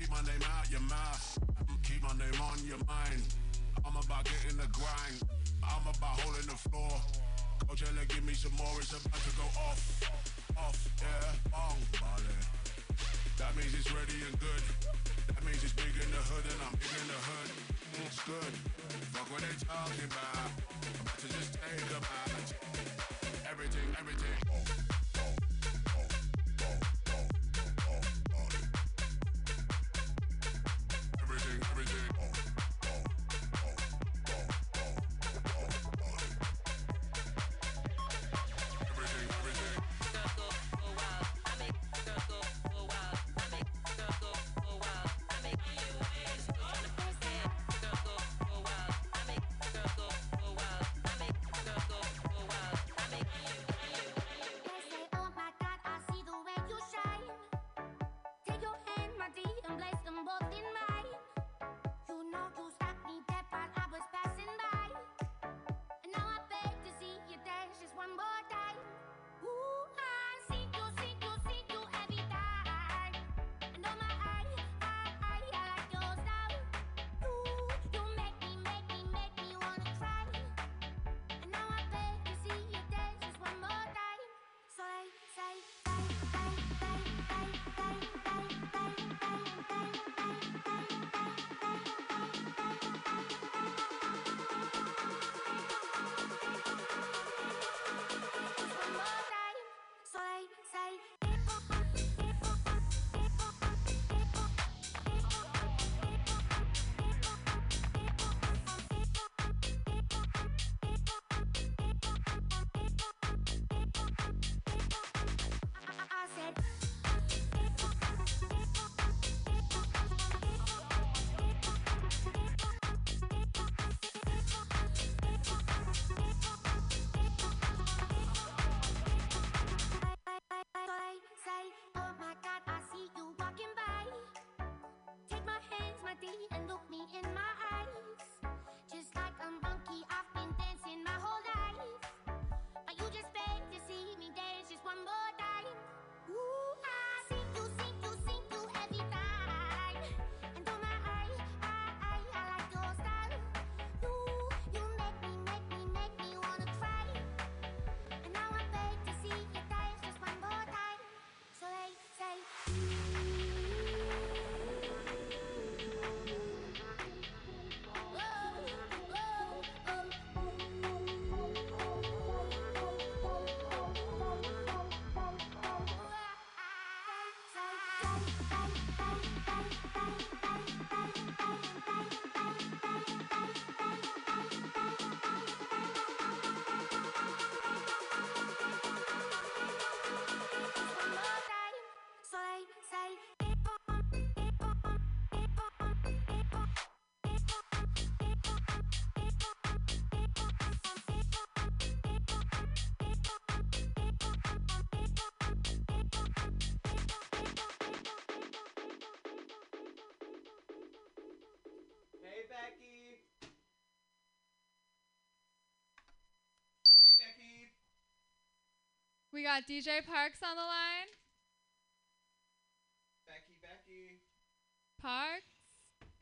Keep my name out your mouth. Keep my name on your mind. I'm about getting the grind. I'm about holding the floor. Coach Ella, give me some more. It's about to go off, off, yeah, on Molly. That means it's ready and good. That means it's big in the hood and I'm big in the hood. It's good. Fuck what they talking about. I'm about to just take a bite. Everything, everything. and look me in my We got DJ Parks on the line. Becky, Becky. Parks.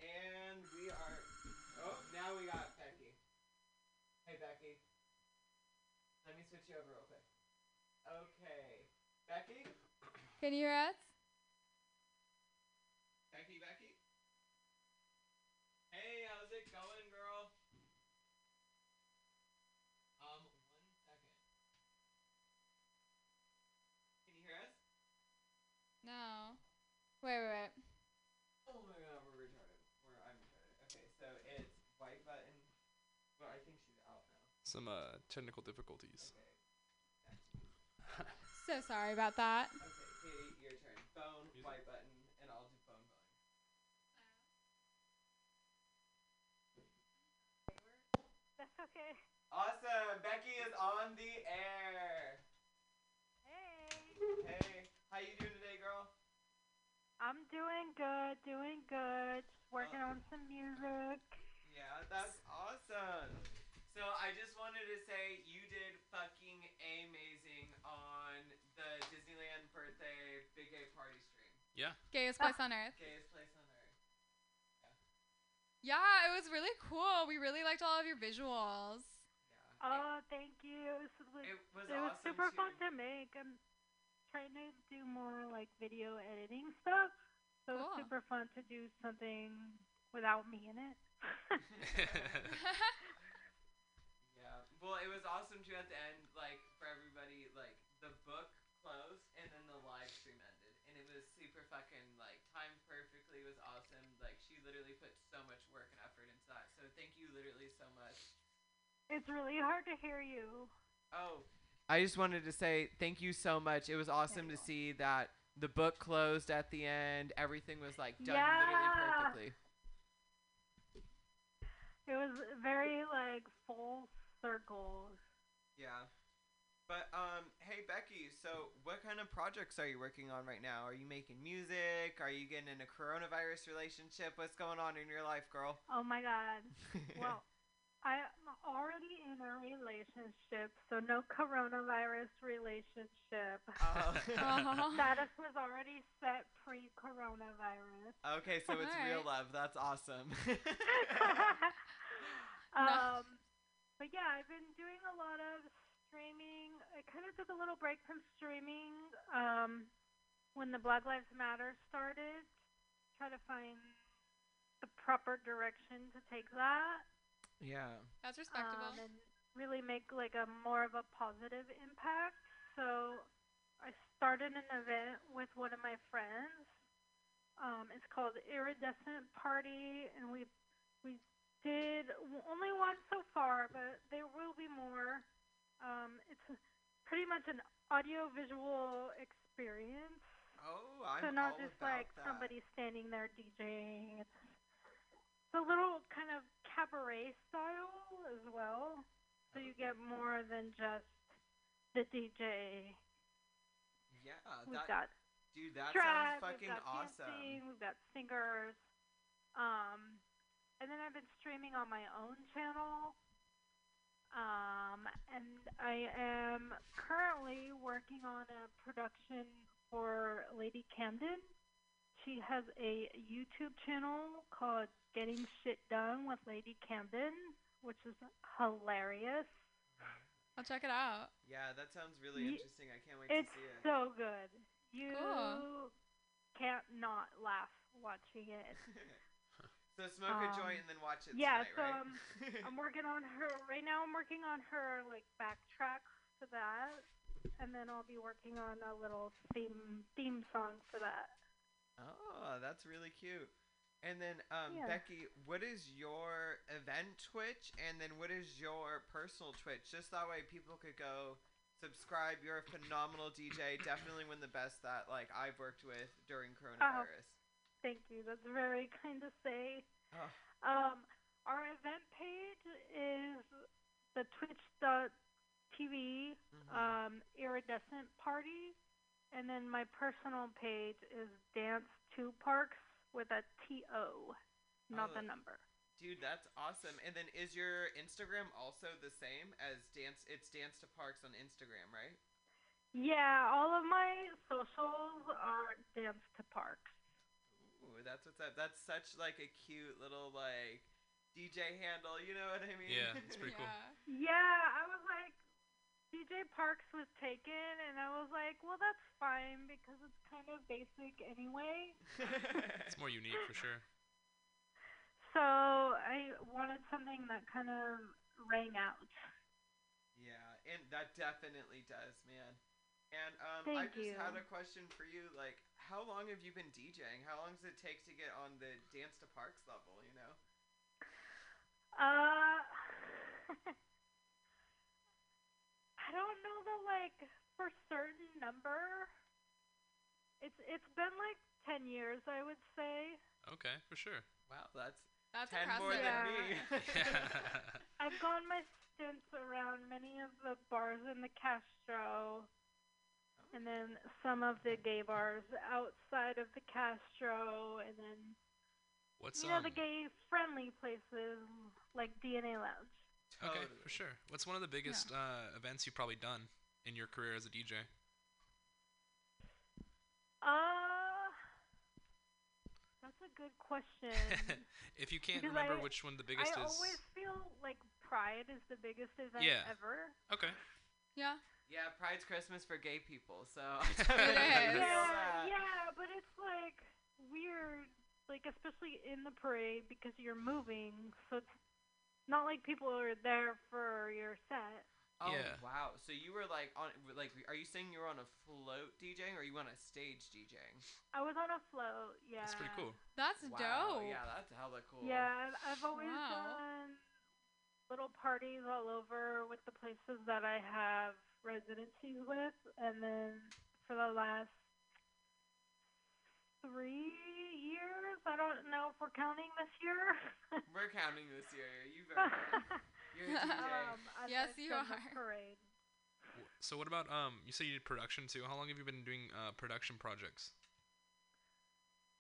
And we are. Oh, now we got Becky. Hey, Becky. Let me switch you over real quick. Okay. Becky? Can you hear us? Becky, Becky? Hey, how's it going, girl? Um, one second. Can you hear us? No. Wait, wait, wait. Oh my god, we're retarded. We're, I'm retarded. Okay, so it's white button. Well, I think she's out now. Some uh, technical difficulties. So sorry about that. Okay, Katie, your turn. Phone, white button, and I'll do phone phone. That's okay. Awesome! Becky is on the air. Hey. Hey, how you doing today, girl? I'm doing good, doing good. Just working on oh. some music. Yeah, that's awesome. So I just wanted to say you did fucking amazing on the Disneyland birthday big gay party stream. Yeah. Gayest ah. place on earth. Gayest place on earth. Yeah, it was really cool. We really liked all of your visuals. Oh, thank you. It was, like, It was it was awesome, super too. fun to make. I'm trying to do more like video editing stuff. So Cool. it's super fun to do something without me in it. Yeah. Well, it was awesome too at the end, like for everybody, like the book closed and then the live stream ended, and it was super fucking like timed perfectly. It was awesome. Like she literally put so much work and effort into that. So thank you literally so much. It's really hard to hear you. Oh. I just wanted to say thank you so much. It was awesome to see that the book closed at the end. Everything was like done literally perfectly. It was very like full circles. Yeah. But um, hey Becky, so what kind of projects are you working on right now? Are you making music? Are you getting in a coronavirus relationship? What's going on in your life, girl? Oh my god. Well, I'm already in a relationship, so no coronavirus relationship. Oh. Status was already set pre-coronavirus. Okay, so it's real love. That's awesome. Um, but yeah, I've been doing a lot of streaming. I kind of took a little break from streaming um, when the Black Lives Matter started. Try to find the proper direction to take that. Yeah. That's respectable. Um, and really make like a more of a positive impact. So I started an event with one of my friends. Um, it's called Iridescent Party, and we we did only one so far, but there will be more. Um, it's pretty much an audio visual experience. Oh, I'm so not all just about like that. somebody standing there DJing. It's it's a little kind of cabaret style as well. So you get more than just the DJ. Yeah, We've that got dude, that drag, sounds fucking we've got awesome. dancing, we've got singers. Um, and then I've been streaming on my own channel. Um, and I am currently working on a production for Lady Camden. She has a YouTube channel called Getting Shit Done with Lady Camden, which is hilarious. I'll check it out. Yeah, that sounds really Ye- interesting. I can't wait It's to see it. It's so good. You Cool. can't not laugh watching it. So smoke a Um, joint and then watch it yeah, tonight, so right? I'm, I'm working on her right now. I'm working on her like backtracks for that, and then I'll be working on a little theme theme song for that. Oh, that's really cute. And then, um, Yeah. Becky, what is your event Twitch, and then what is your personal Twitch? Just that way people could go subscribe. You're a phenomenal DJ. Definitely one of the best that like I've worked with during coronavirus. Thank you. That's very kind to say. Oh. Um, our event page is the twitch.tv um, iridescent party, and then my personal page is dance to parks with a T O, not Oh. the number. Dude, that's awesome. And then is your Instagram also the same as dance? It's dance to parks on Instagram, right? Yeah, all of my socials are dance to parks. Ooh, that's what's up. That's such like a cute little like DJ handle. You know what I mean? Yeah, it's pretty cool. Yeah, I was like, DJ Parks was taken, and I was like, well, that's fine because it's kind of basic anyway. It's more unique for sure. So I wanted something that kind of rang out. Yeah, and that definitely does, man. And um, I Thank just had a question for you. Like, how long have you been DJing? How long does it take to get on the dance to parks level? You know? Uh, I don't know the like for certain number. It's it's been like ten years, I would say. Okay, for sure. Wow, that's That's ten more impressive. than me. I've gone my stints around many of the bars in the Castro, and then some of the gay bars outside of the Castro, and then What's you know um? the gay friendly places like DNA Lounge. Okay, for sure. What's one of the biggest uh, events you've probably done in your career as a DJ? Uh, that's a good question. if you can't Because remember I- which one the biggest I is. I always feel like Pride is the biggest event Yeah. ever. Okay. Yeah. Yeah, Pride's Christmas for gay people, so. is. Yeah, yeah, but it's like weird, like especially in the parade because you're moving, so it's not like people are there for your set. Oh Yeah. wow! So you were like on like are you saying you were on a float DJing or you were on a stage DJing? I was on a float. Yeah. That's pretty cool. That's Wow, dope. Yeah, that's hella cool. Yeah, I've, I've always Wow. done little parties all over with the places that I have residencies with, and then for the last three years, I don't know if we're counting this year. We're counting this year. You very You're a DJ. um, Yes, you are. Parade. So what about um? You say you did production too. How long have you been doing uh, production projects?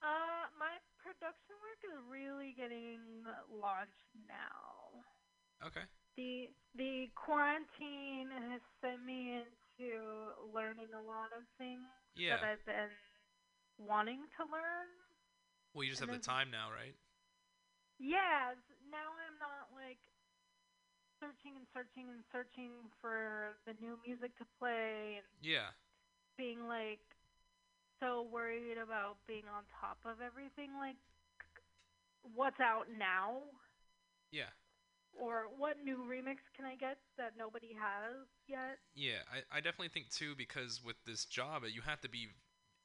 Uh, my production work is really getting launched now. Okay. The the quarantine has sent me into learning a lot of things Yeah. that I've been wanting to learn. Well, you just And have the time now, right? Yeah, s- now I'm not like searching and searching and searching for the new music to play and Yeah. being like so worried about being on top of everything like what's out now Yeah. or what new remix can I get that nobody has yet? Yeah, I, I definitely think too because with this job, you have to be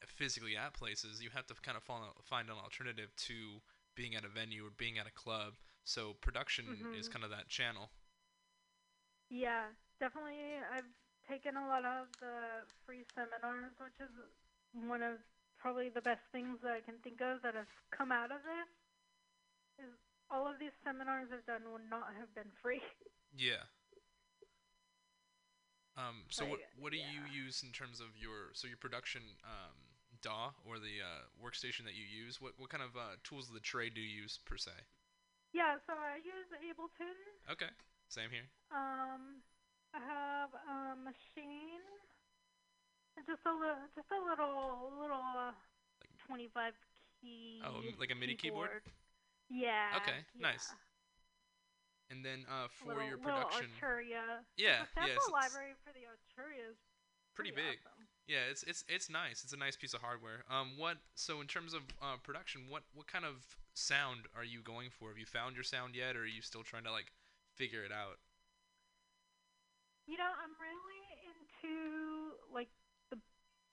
physically at places. You have to kind of find an alternative to being at a venue or being at a club. So production is Mhm. kind of that channel. Yeah, definitely. I've taken a lot of the free seminars, which is one of probably the best things that I can think of that has come out of this. Is all of these seminars I've done would not have been free. Yeah. Um. So what Like, what do you use in terms of your so your production um DAW or the uh, workstation that you use? What what kind of uh, tools of the trade do you use per se? Yeah, so I use Ableton. Okay. Same here. Um, I have a machine, just a little, just a little, little uh, 25 key. Oh, like a MIDI keyboard? Yeah. Okay. yeah. Nice. And then uh, for little, your little production, Arturia. Yeah, The yeah, sample it's library for the Arturia is pretty big. Yeah, it's it's it's nice. It's a nice piece of hardware. Um, what so in terms of uh, production, what what kind of sound are you going for? Have you found your sound yet, or are you still trying to like figure it out? You know, I'm really into like the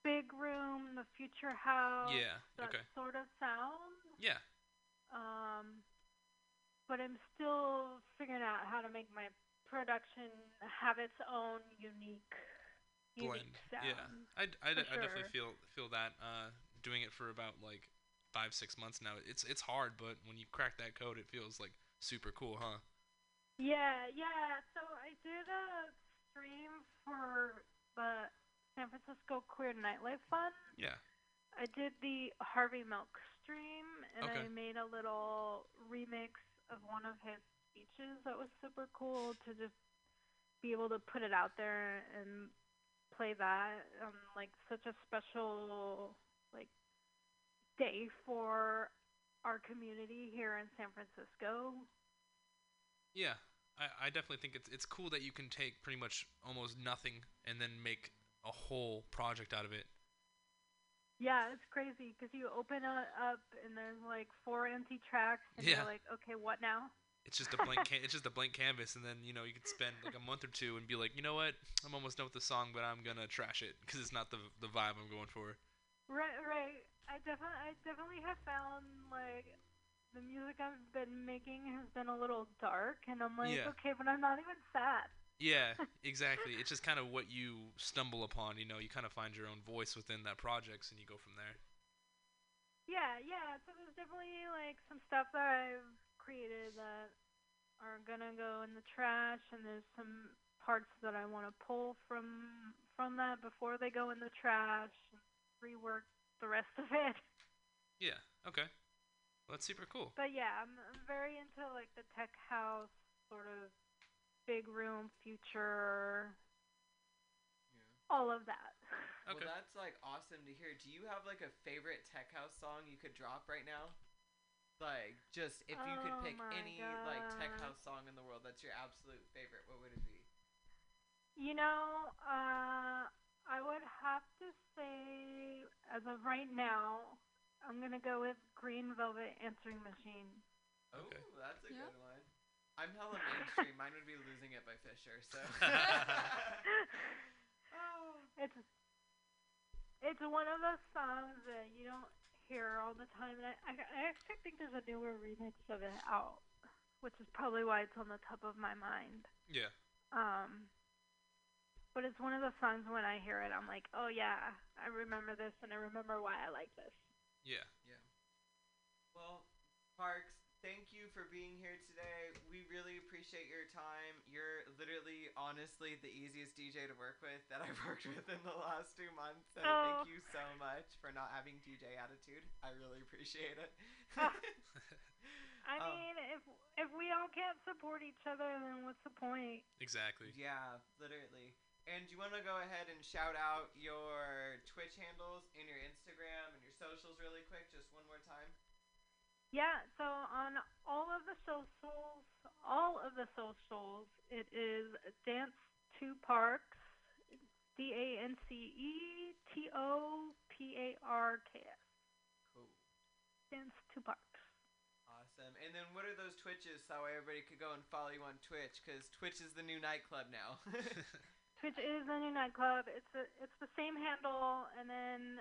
big room, the future house. Yeah, That okay. sort of sound. Yeah. Um, but I'm still figuring out how to make my production have its own unique, Blend. Yeah, I, d- I, d- for I definitely feel feel that. Uh, doing it for about like five six months now, it's it's hard, but when you crack that code, it feels like super cool, huh? Yeah, yeah. So I did a stream for the San Francisco Queer Nightlife Fund. Yeah. I did the Harvey Milk stream, and I made a little remix of one of his speeches that was super cool to just be able to put it out there and play that on like such a special like day for our community here in San Francisco. Yeah, I, I definitely think it's it's cool that you can take pretty much almost nothing and then make a whole project out of it. Yeah, it's crazy because you open it up and there's like four empty tracks, and Yeah. you're like, okay, what now? It's just a blank can- it's just a blank canvas and then, you know, you could spend like a month or two and be like, "You know what? I'm almost done with the song, but I'm going to trash it because it's not the the vibe I'm going for." Right, right. I definitely, I definitely have found like the music I've been making has been a little dark, and I'm like, Yeah. okay, but I'm not even sad. Yeah, exactly. it's just kind of what you stumble upon, you know, you kind of find your own voice within that project and you go from there. Yeah, yeah. So there's definitely like some stuff that I've created that are gonna go in the trash, and there's some parts that I want to pull from from that before they go in the trash, and rework the rest of it. Yeah. Okay. Well, that's super cool. But yeah, I'm, I'm very into like the tech house sort of big room future, all of that. Okay. Well, that's like awesome to hear. Do you have like a favorite tech house song you could drop right now? Like, just if you could Oh pick my any like tech house song in the world, that's your absolute favorite. What would it be? You know, uh, I would have to say, as of right now, I'm gonna go with Green Velvet Answering Machine. Oh, that's a good one. I'm hella mainstream. Mine would be "Losing It" by Fisher. So. It's it's one of those songs that you don't hear all the time, and I, I, I actually think there's a newer remix of it out, which is probably why it's on the top of my mind. Yeah. Um, but it's one of those songs when I hear it, I'm like, oh yeah, I remember this, and I remember why I like this. Yeah. Yeah. Well, Parks, thank you for being here today. We really appreciate your time. You're literally, honestly, the easiest DJ to work with that I've worked with in the last two months. So Oh. thank you so much for not having DJ attitude. I really appreciate it. I Um, mean, if if we all can't support each other, then what's the point? Exactly. Yeah, literally. And do you want to go ahead and shout out your Twitch handles and your Instagram and your socials really quick, just one more time? Yeah, so on all of the socials, all of the socials, it is Dance to Parks, D A N C E T O P A R K S. Cool. Dance to Parks. Awesome. And then what are those Twitches so everybody could go and follow you on Twitch? Because Twitch is the new nightclub now. Twitch is the new nightclub. It's a, it's the same handle, and then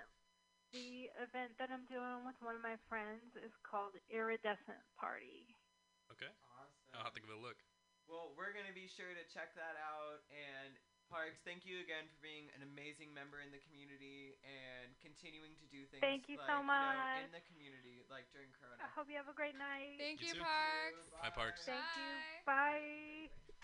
the event that I'm doing with one of my friends is called Iridescent Party. Okay. Awesome. I'll have to give it a look. Well, we're going to be sure to check that out. And Parks, thank you again for being an amazing member in the community and continuing to do things Thank you like, so you know, in the community, like during Corona. I hope you have a great night. Thank You you, too. Parks. Bye, Parks. Thank you. Bye. Hey,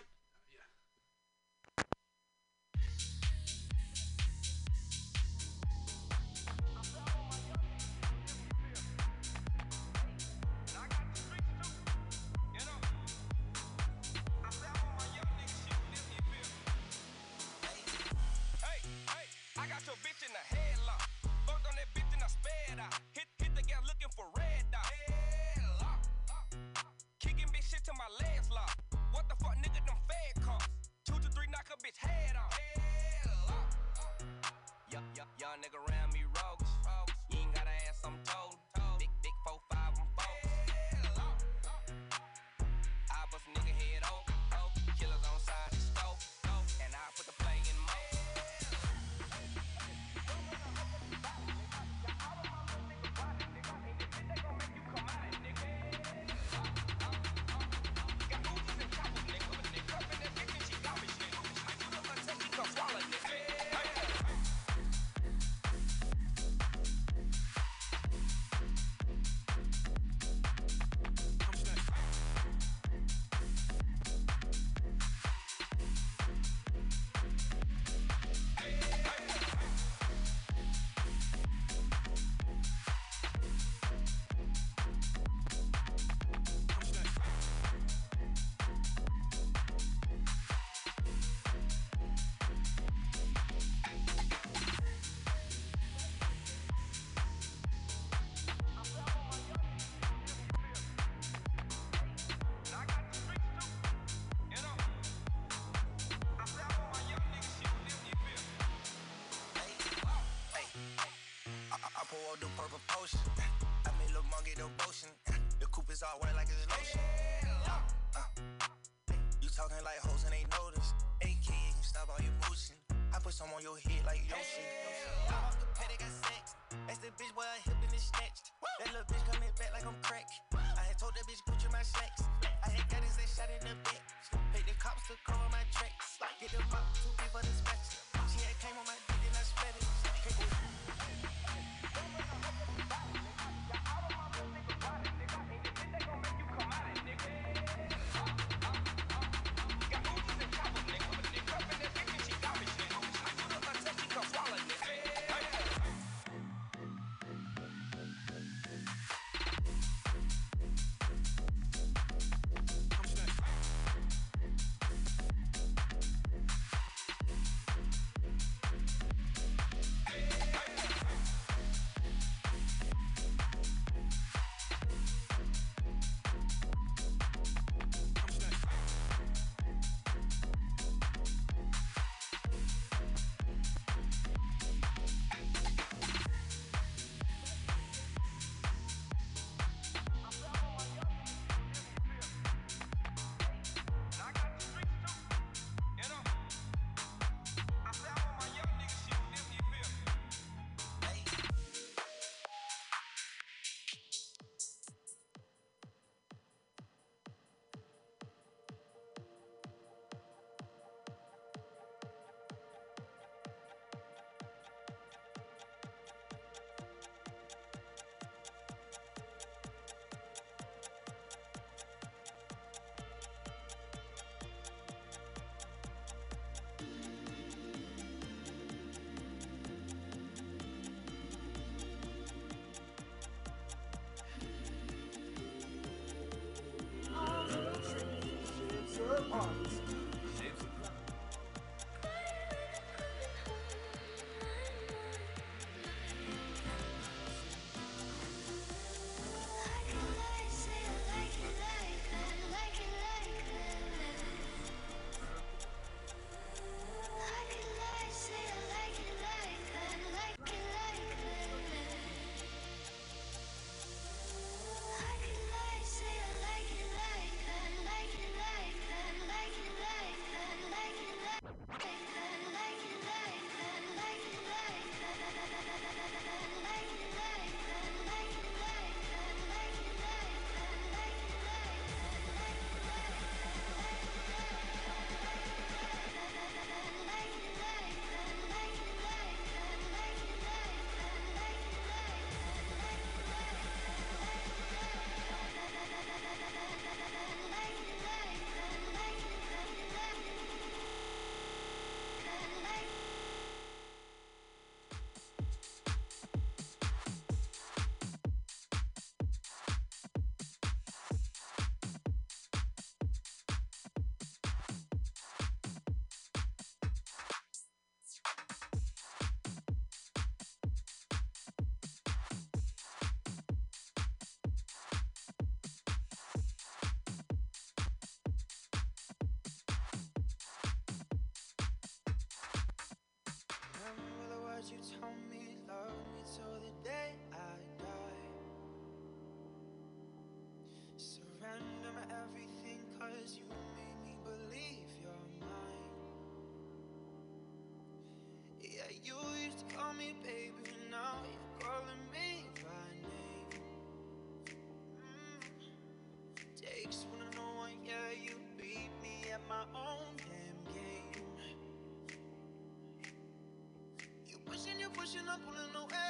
devotion. The coupe is all white like it's lotion. Uh, uh. You talking like hoes and they notice. AK, you can stop all your motion. I put some on your head like Yoshi. I'm off the petty, got sex. That's the bitch where I hip and it's snatched. That little bitch coming back like I'm crack. I had told that bitch Gucci my slacks. I had got his ass shot in the back. You told me, love me till the day I die. Surrender my everything, cause you made me believe you're mine. Yeah, you used to call me baby, pushing, I'm pulling away,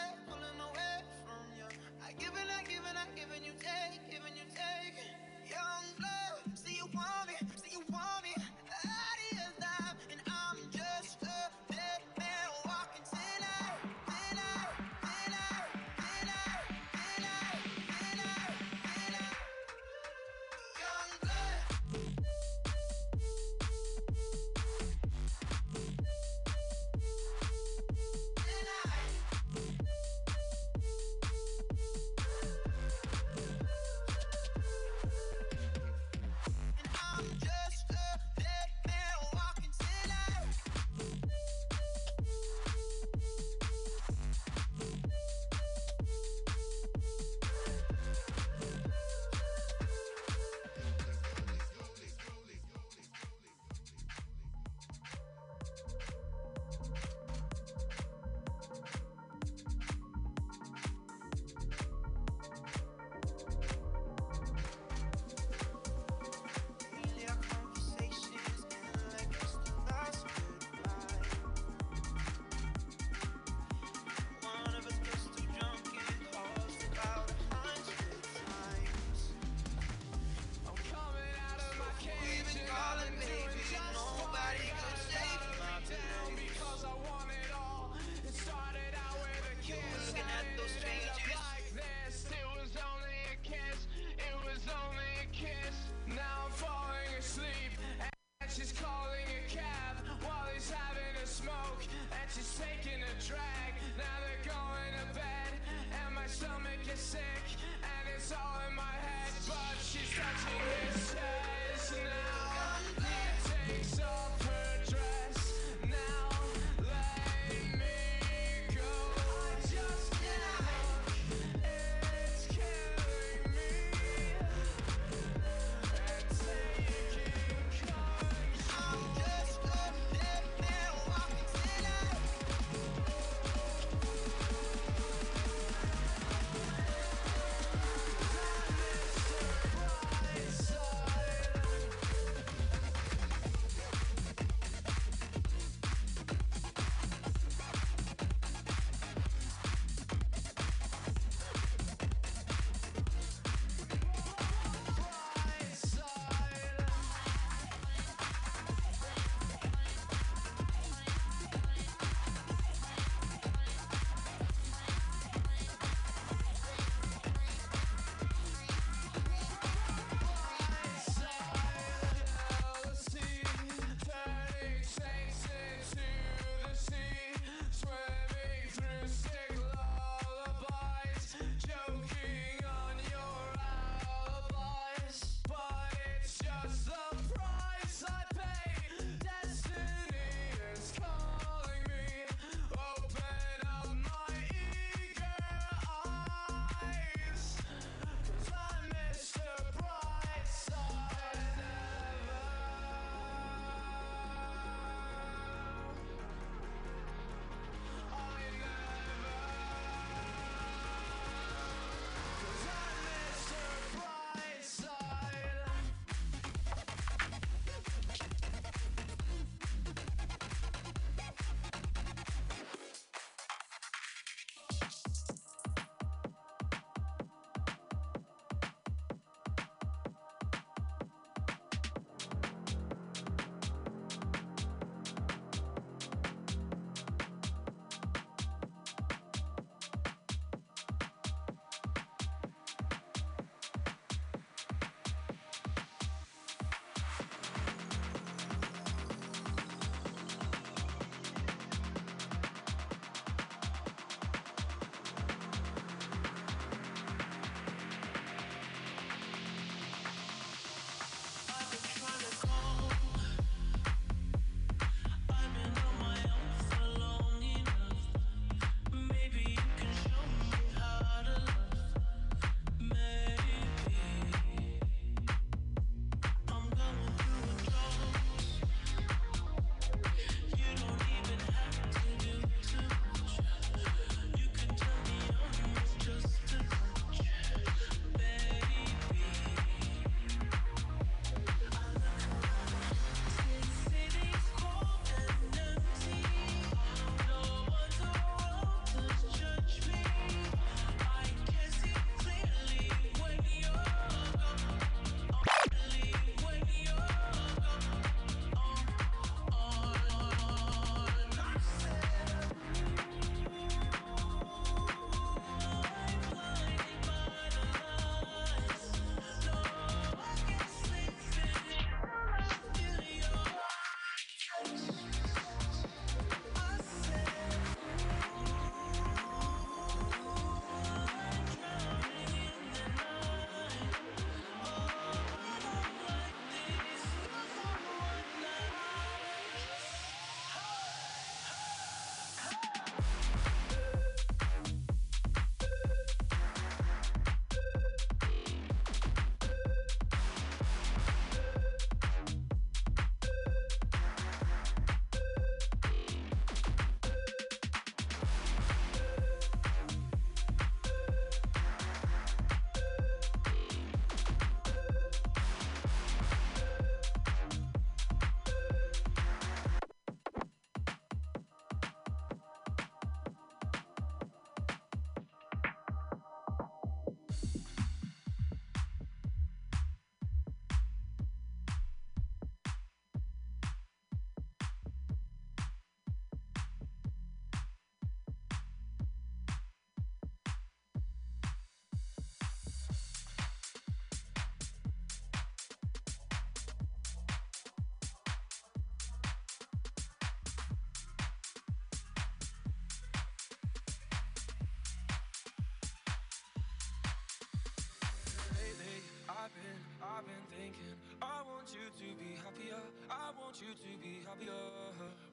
been, I've been thinking. I want you to be happier. I want you to be happier.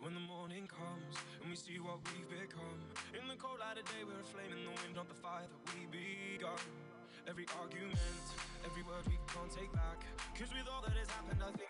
When the morning comes and we see what we've become. In the cold light of day, we're a flame in the wind, not the fire that we begun. Every argument, every word we can't take back. Cause with all that has happened, I think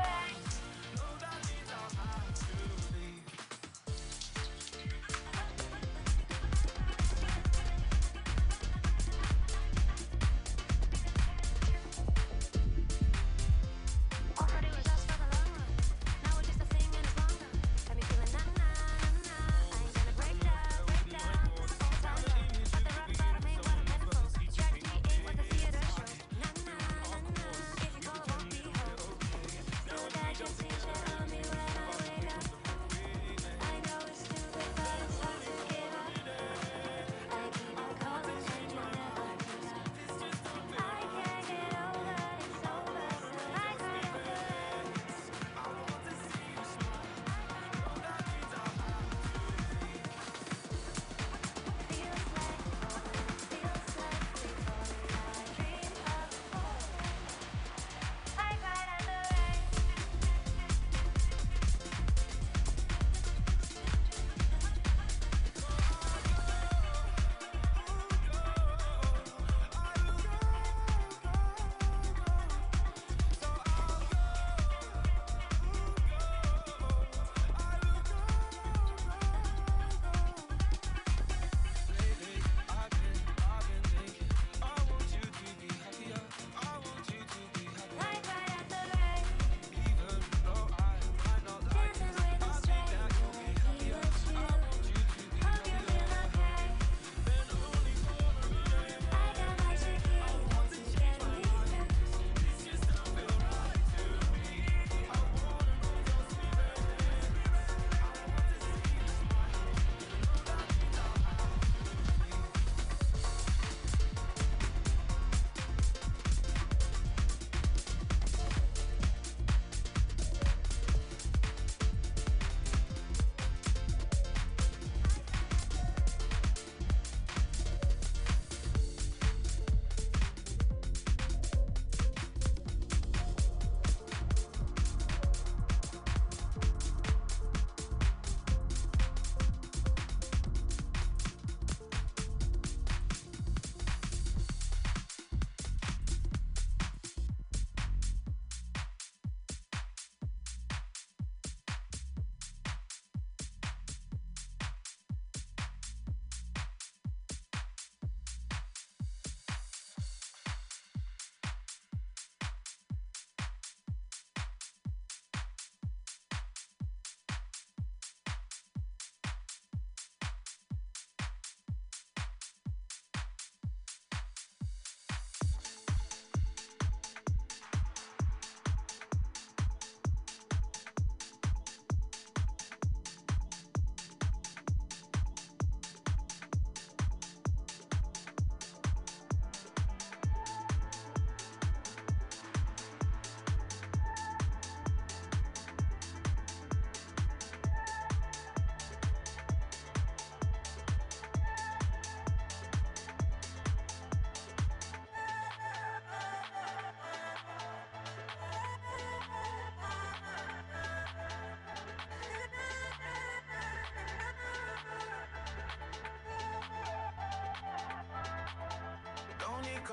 Bye.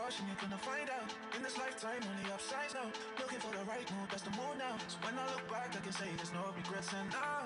Caution, you're gonna find out. In this lifetime, only upsides now. Looking for the right move, that's the move now. So when I look back, I can say there's no regrets, and I'm